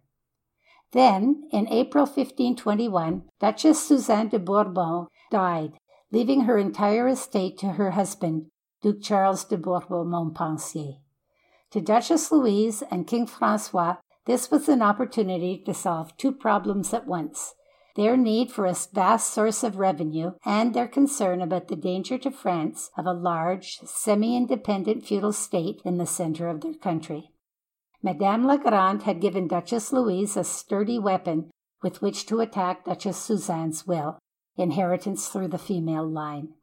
B: Then, in April 1521, Duchess Suzanne de Bourbon died, leaving her entire estate to her husband, Duke Charles de Bourbon Montpensier. To Duchess Louise and King Francois, this was an opportunity to solve two problems at once their need for a vast source of revenue and their concern about the danger to France of a large, semi independent feudal state in the center of their country. Madame la Grande had given Duchess Louise a sturdy weapon with which to attack Duchess Suzanne's will, inheritance through the female line.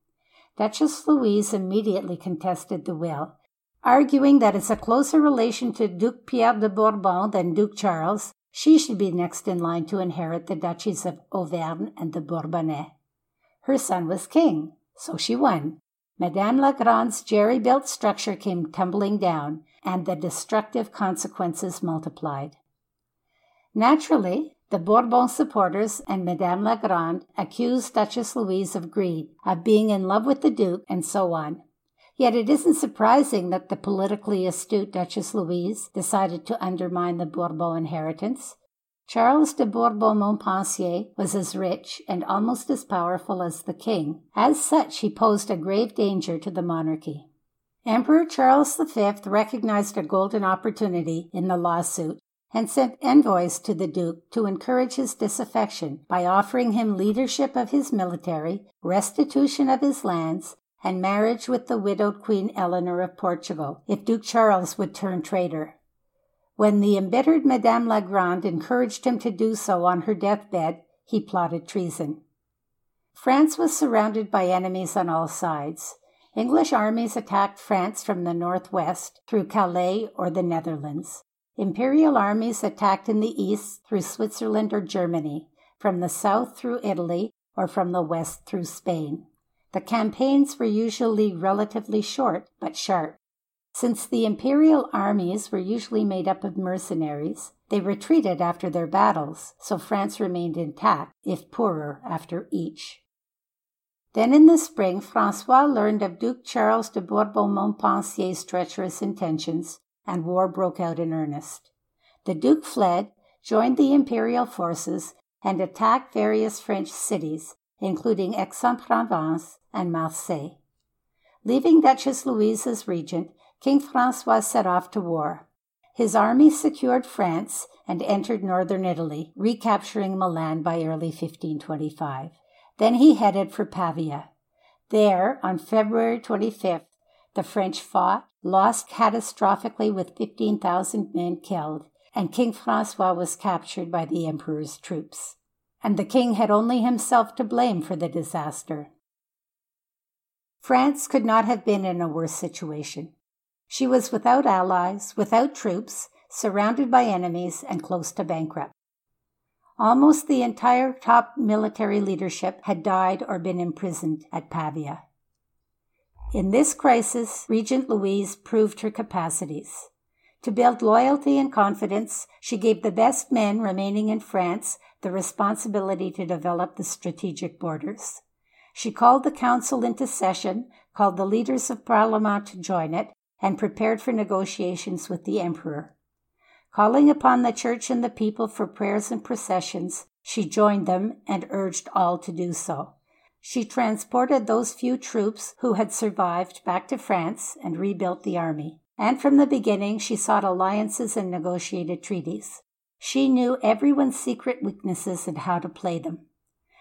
B: Duchess Louise immediately contested the will, arguing that as a closer relation to Duke Pierre de Bourbon than Duke Charles, she should be next in line to inherit the duchies of Auvergne and the Bourbonnais. Her son was king, so she won. Madame la Grande's jerry built structure came tumbling down, and the destructive consequences multiplied. Naturally, the Bourbon supporters and Madame la Grande accused Duchess Louise of greed, of being in love with the Duke, and so on. Yet it isn't surprising that the politically astute Duchess Louise decided to undermine the Bourbon inheritance. Charles de Bourbon Montpensier was as rich and almost as powerful as the king. As such, he posed a grave danger to the monarchy. Emperor Charles V recognized a golden opportunity in the lawsuit and sent envoys to the Duke to encourage his disaffection by offering him leadership of his military, restitution of his lands, and marriage with the widowed Queen Eleanor of Portugal, if Duke Charles would turn traitor. When the embittered Madame la Grande encouraged him to do so on her deathbed, he plotted treason. France was surrounded by enemies on all sides. English armies attacked France from the northwest through Calais or the Netherlands. Imperial armies attacked in the east through Switzerland or Germany, from the south through Italy, or from the west through Spain. The campaigns were usually relatively short but sharp. Since the imperial armies were usually made up of mercenaries, they retreated after their battles, so France remained intact, if poorer, after each. Then in the spring, Francois learned of Duke Charles de Bourbon Montpensier's treacherous intentions, and war broke out in earnest. The Duke fled, joined the imperial forces, and attacked various French cities, including Aix-en-Provence and Marseille. Leaving Duchess Louise as regent, King Francois set off to war. His army secured France and entered northern Italy, recapturing Milan by early 1525. Then he headed for Pavia. There, on February 25th, the French fought, lost catastrophically with 15,000 men killed, and King Francois was captured by the emperor's troops. And the king had only himself to blame for the disaster. France could not have been in a worse situation. She was without allies, without troops, surrounded by enemies, and close to bankrupt. Almost the entire top military leadership had died or been imprisoned at Pavia. In this crisis, Regent Louise proved her capacities. To build loyalty and confidence, she gave the best men remaining in France the responsibility to develop the strategic borders. She called the council into session, called the leaders of Parliament to join it, and prepared for negotiations with the emperor. Calling upon the church and the people for prayers and processions, she joined them and urged all to do so. She transported those few troops who had survived back to France and rebuilt the army. And from the beginning, she sought alliances and negotiated treaties. She knew everyone's secret weaknesses and how to play them.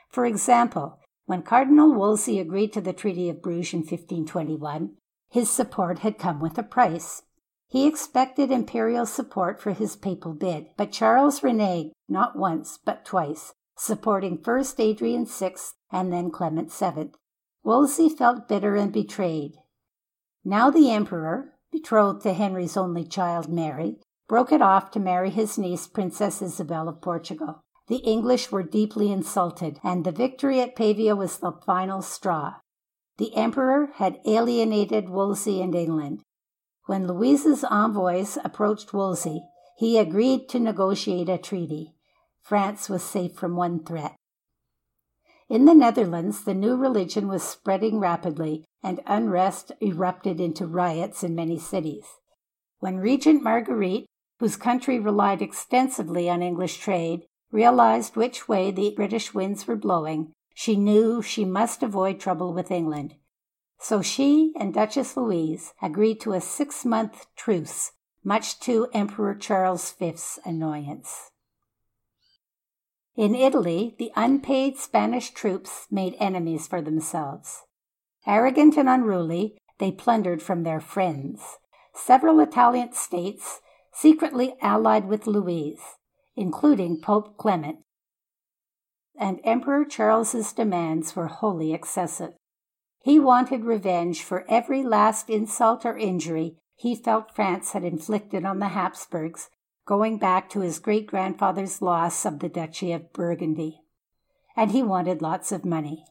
B: For example, when Cardinal Wolsey agreed to the Treaty of Bruges in 1521, his support had come with a price. He expected imperial support for his papal bid, but Charles reneged not once but twice, supporting first Adrian VI and then Clement VII. Wolsey felt bitter and betrayed. Now the emperor, betrothed to Henry's only child Mary, broke it off to marry his niece Princess Isabel of Portugal. The English were deeply insulted, and the victory at Pavia was the final straw. The emperor had alienated Wolsey and England. When Louise's envoys approached Wolsey, he agreed to negotiate a treaty. France was safe from one threat. In the Netherlands, the new religion was spreading rapidly, and unrest erupted into riots in many cities. When Regent Marguerite, whose country relied extensively on English trade, realized which way the British winds were blowing, she knew she must avoid trouble with England. So she and Duchess Louise agreed to a six month truce, much to Emperor Charles V's annoyance. In Italy, the unpaid Spanish troops made enemies for themselves. Arrogant and unruly, they plundered from their friends. Several Italian states secretly allied with Louise, including Pope Clement, and Emperor Charles's demands were wholly excessive. He wanted revenge for every last insult or injury he felt France had inflicted on the Habsburgs, going back to his great grandfather's loss of the Duchy of Burgundy. And he wanted lots of money.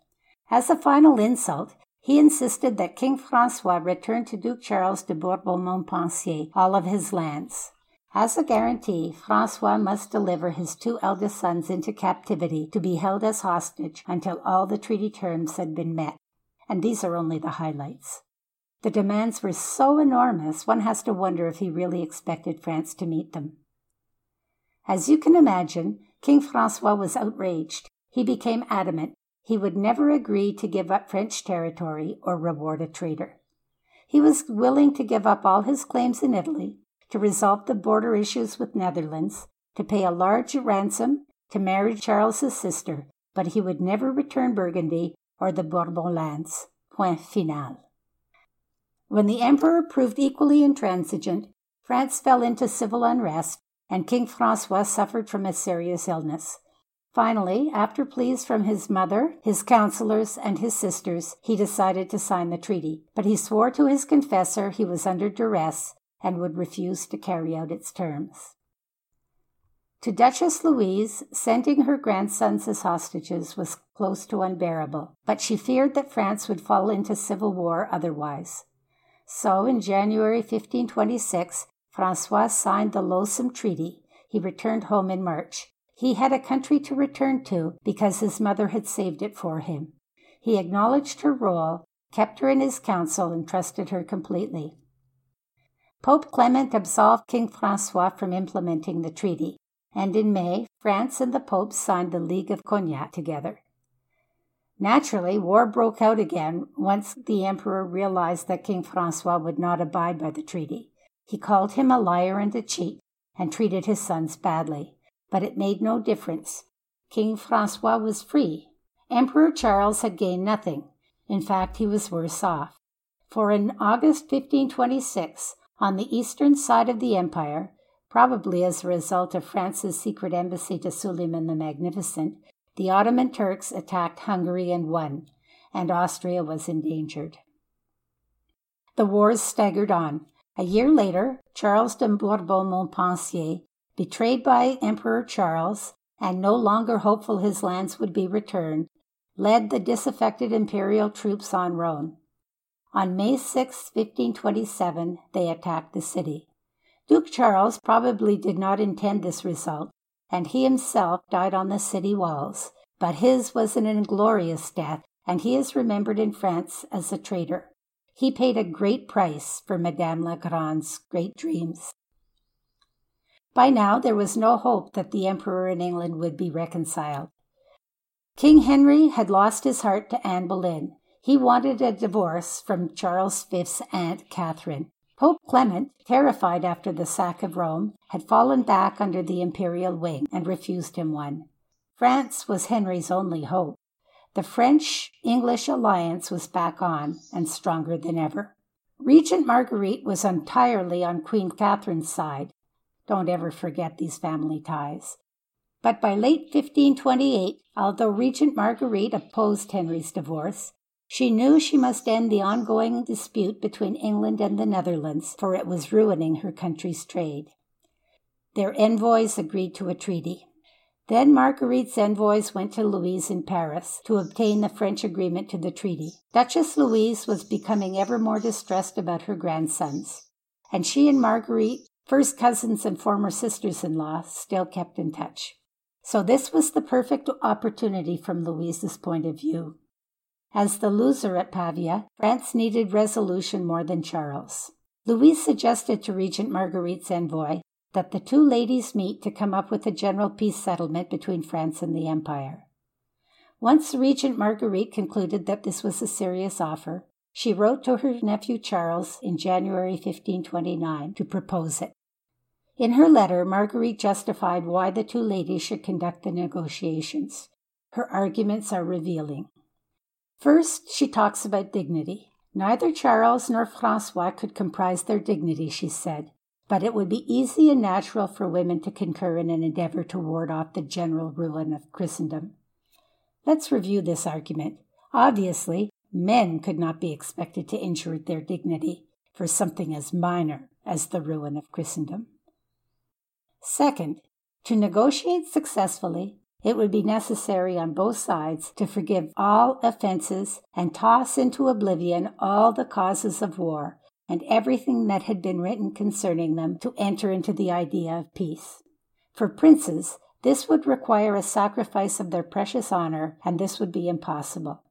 B: As a final insult, he insisted that King Francois return to Duke Charles de Bourbon Montpensier all of his lands. As a guarantee, Francois must deliver his two eldest sons into captivity to be held as hostage until all the treaty terms had been met and these are only the highlights. The demands were so enormous, one has to wonder if he really expected France to meet them. As you can imagine, King Francois was outraged. He became adamant he would never agree to give up French territory or reward a traitor. He was willing to give up all his claims in Italy, to resolve the border issues with Netherlands, to pay a large ransom, to marry Charles's sister, but he would never return Burgundy or the Bourbon lands. Point final. When the emperor proved equally intransigent, France fell into civil unrest, and King Francois suffered from a serious illness. Finally, after pleas from his mother, his counselors, and his sisters, he decided to sign the treaty, but he swore to his confessor he was under duress and would refuse to carry out its terms. To Duchess Louise, sending her grandsons as hostages was close to unbearable, but she feared that France would fall into civil war otherwise. So, in January 1526, Francois signed the loathsome treaty. He returned home in March. He had a country to return to because his mother had saved it for him. He acknowledged her role, kept her in his council, and trusted her completely. Pope Clement absolved King Francois from implementing the treaty, and in May, France and the Pope signed the League of Cognac together. Naturally, war broke out again once the Emperor realized that King Francois would not abide by the treaty. He called him a liar and a cheat and treated his sons badly but it made no difference. King Francois was free. Emperor Charles had gained nothing. In fact, he was worse off. For in August 1526, on the eastern side of the empire, probably as a result of France's secret embassy to Suleiman the Magnificent, the Ottoman Turks attacked Hungary and won, and Austria was endangered. The wars staggered on. A year later, Charles de Bourbon Montpensier betrayed by Emperor Charles and no longer hopeful his lands would be returned, led the disaffected imperial troops on Rome. On May 6, 1527, they attacked the city. Duke Charles probably did not intend this result, and he himself died on the city walls, but his was an inglorious death, and he is remembered in France as a traitor. He paid a great price for Madame la Grande's great dreams. By now, there was no hope that the Emperor and England would be reconciled. King Henry had lost his heart to Anne Boleyn. He wanted a divorce from Charles V's aunt Catherine. Pope Clement, terrified after the sack of Rome, had fallen back under the imperial wing and refused him one. France was Henry's only hope. The French English alliance was back on and stronger than ever. Regent Marguerite was entirely on Queen Catherine's side, don't ever forget these family ties. But by late 1528, although Regent Marguerite opposed Henry's divorce, she knew she must end the ongoing dispute between England and the Netherlands, for it was ruining her country's trade. Their envoys agreed to a treaty. Then Marguerite's envoys went to Louise in Paris to obtain the French agreement to the treaty. Duchess Louise was becoming ever more distressed about her grandsons, and she and Marguerite First cousins and former sisters in law still kept in touch. So this was the perfect opportunity from Louise's point of view. As the loser at Pavia, France needed resolution more than Charles. Louise suggested to Regent Marguerite's envoy that the two ladies meet to come up with a general peace settlement between France and the Empire. Once Regent Marguerite concluded that this was a serious offer, she wrote to her nephew Charles in January 1529 to propose it. In her letter, Marguerite justified why the two ladies should conduct the negotiations. Her arguments are revealing. First, she talks about dignity. Neither Charles nor Francois could comprise their dignity, she said, but it would be easy and natural for women to concur in an endeavor to ward off the general ruin of Christendom. Let's review this argument. Obviously, Men could not be expected to injure their dignity for something as minor as the ruin of Christendom. Second, to negotiate successfully, it would be necessary on both sides to forgive all offenses and toss into oblivion all the causes of war and everything that had been written concerning them to enter into the idea of peace. For princes, this would require a sacrifice of their precious honor, and this would be impossible.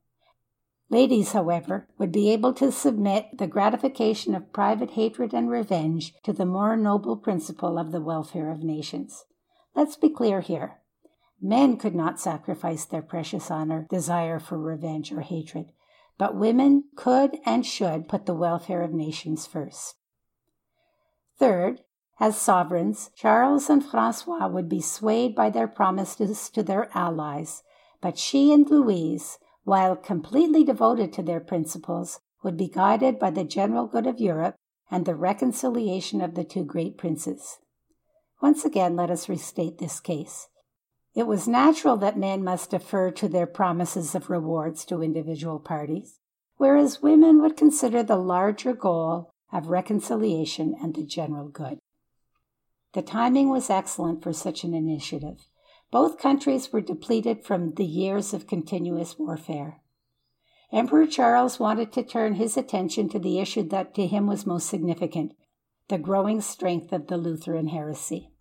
B: Ladies, however, would be able to submit the gratification of private hatred and revenge to the more noble principle of the welfare of nations. Let's be clear here. Men could not sacrifice their precious honor, desire for revenge, or hatred, but women could and should put the welfare of nations first. Third, as sovereigns, Charles and Francois would be swayed by their promises to their allies, but she and Louise while completely devoted to their principles, would be guided by the general good of Europe and the reconciliation of the two great princes. Once again, let us restate this case. It was natural that men must defer to their promises of rewards to individual parties, whereas women would consider the larger goal of reconciliation and the general good. The timing was excellent for such an initiative. Both countries were depleted from the years of continuous warfare. Emperor Charles wanted to turn his attention to the issue that to him was most significant the growing strength of the Lutheran heresy.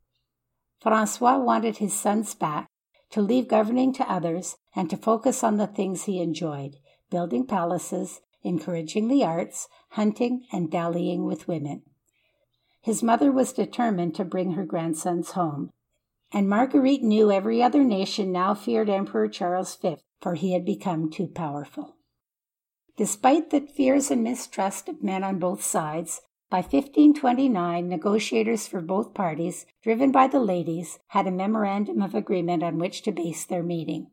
B: Francois wanted his sons back, to leave governing to others, and to focus on the things he enjoyed building palaces, encouraging the arts, hunting, and dallying with women. His mother was determined to bring her grandsons home, and Marguerite knew every other nation now feared Emperor Charles V, for he had become too powerful. Despite the fears and mistrust of men on both sides, by 1529, negotiators for both parties, driven by the ladies, had a memorandum of agreement on which to base their meeting.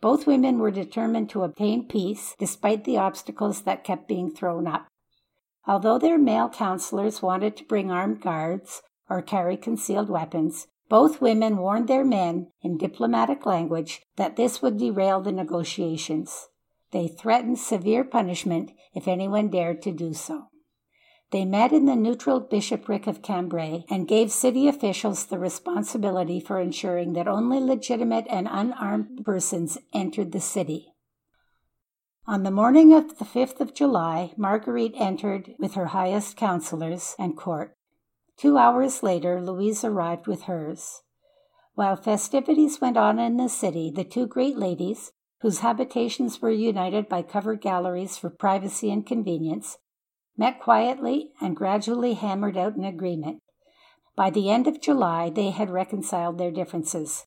B: Both women were determined to obtain peace despite the obstacles that kept being thrown up. Although their male counselors wanted to bring armed guards or carry concealed weapons, both women warned their men in diplomatic language that this would derail the negotiations. They threatened severe punishment if anyone dared to do so. They met in the neutral bishopric of Cambrai and gave city officials the responsibility for ensuring that only legitimate and unarmed persons entered the city. On the morning of the 5th of July, Marguerite entered with her highest counselors and court. Two hours later, Louise arrived with hers. While festivities went on in the city, the two great ladies, whose habitations were united by covered galleries for privacy and convenience, met quietly and gradually hammered out an agreement. By the end of July, they had reconciled their differences.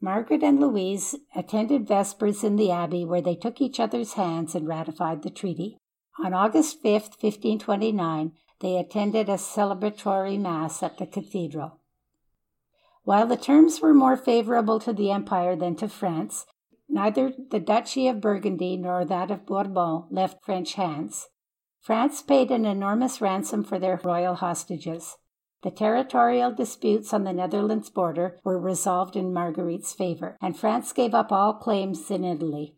B: Margaret and Louise attended Vespers in the Abbey, where they took each other's hands and ratified the treaty. On August 5, 1529, they attended a celebratory Mass at the cathedral. While the terms were more favorable to the Empire than to France, neither the Duchy of Burgundy nor that of Bourbon left French hands. France paid an enormous ransom for their royal hostages. The territorial disputes on the Netherlands border were resolved in Marguerite's favor, and France gave up all claims in Italy.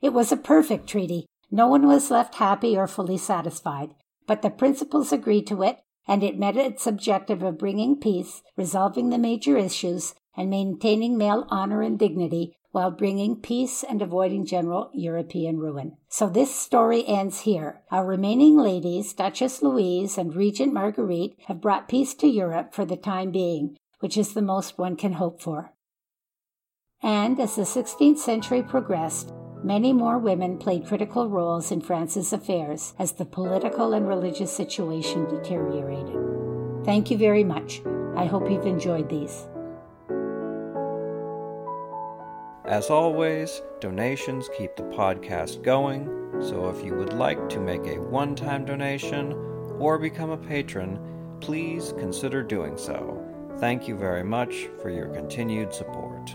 B: It was a perfect treaty. No one was left happy or fully satisfied, but the principals agreed to it, and it met its objective of bringing peace, resolving the major issues, and maintaining male honor and dignity while bringing peace and avoiding general European ruin. So this story ends here. Our remaining ladies, Duchess Louise and Regent Marguerite, have brought peace to Europe for the time being, which is the most one can hope for. And as the 16th century progressed, many more women played critical roles in France's affairs as the political and religious situation deteriorated. Thank you very much. I hope you've enjoyed these.
A: As always, donations keep the podcast going, so if you would like to make a one time donation or become a patron, please consider doing so. Thank you very much for your continued support.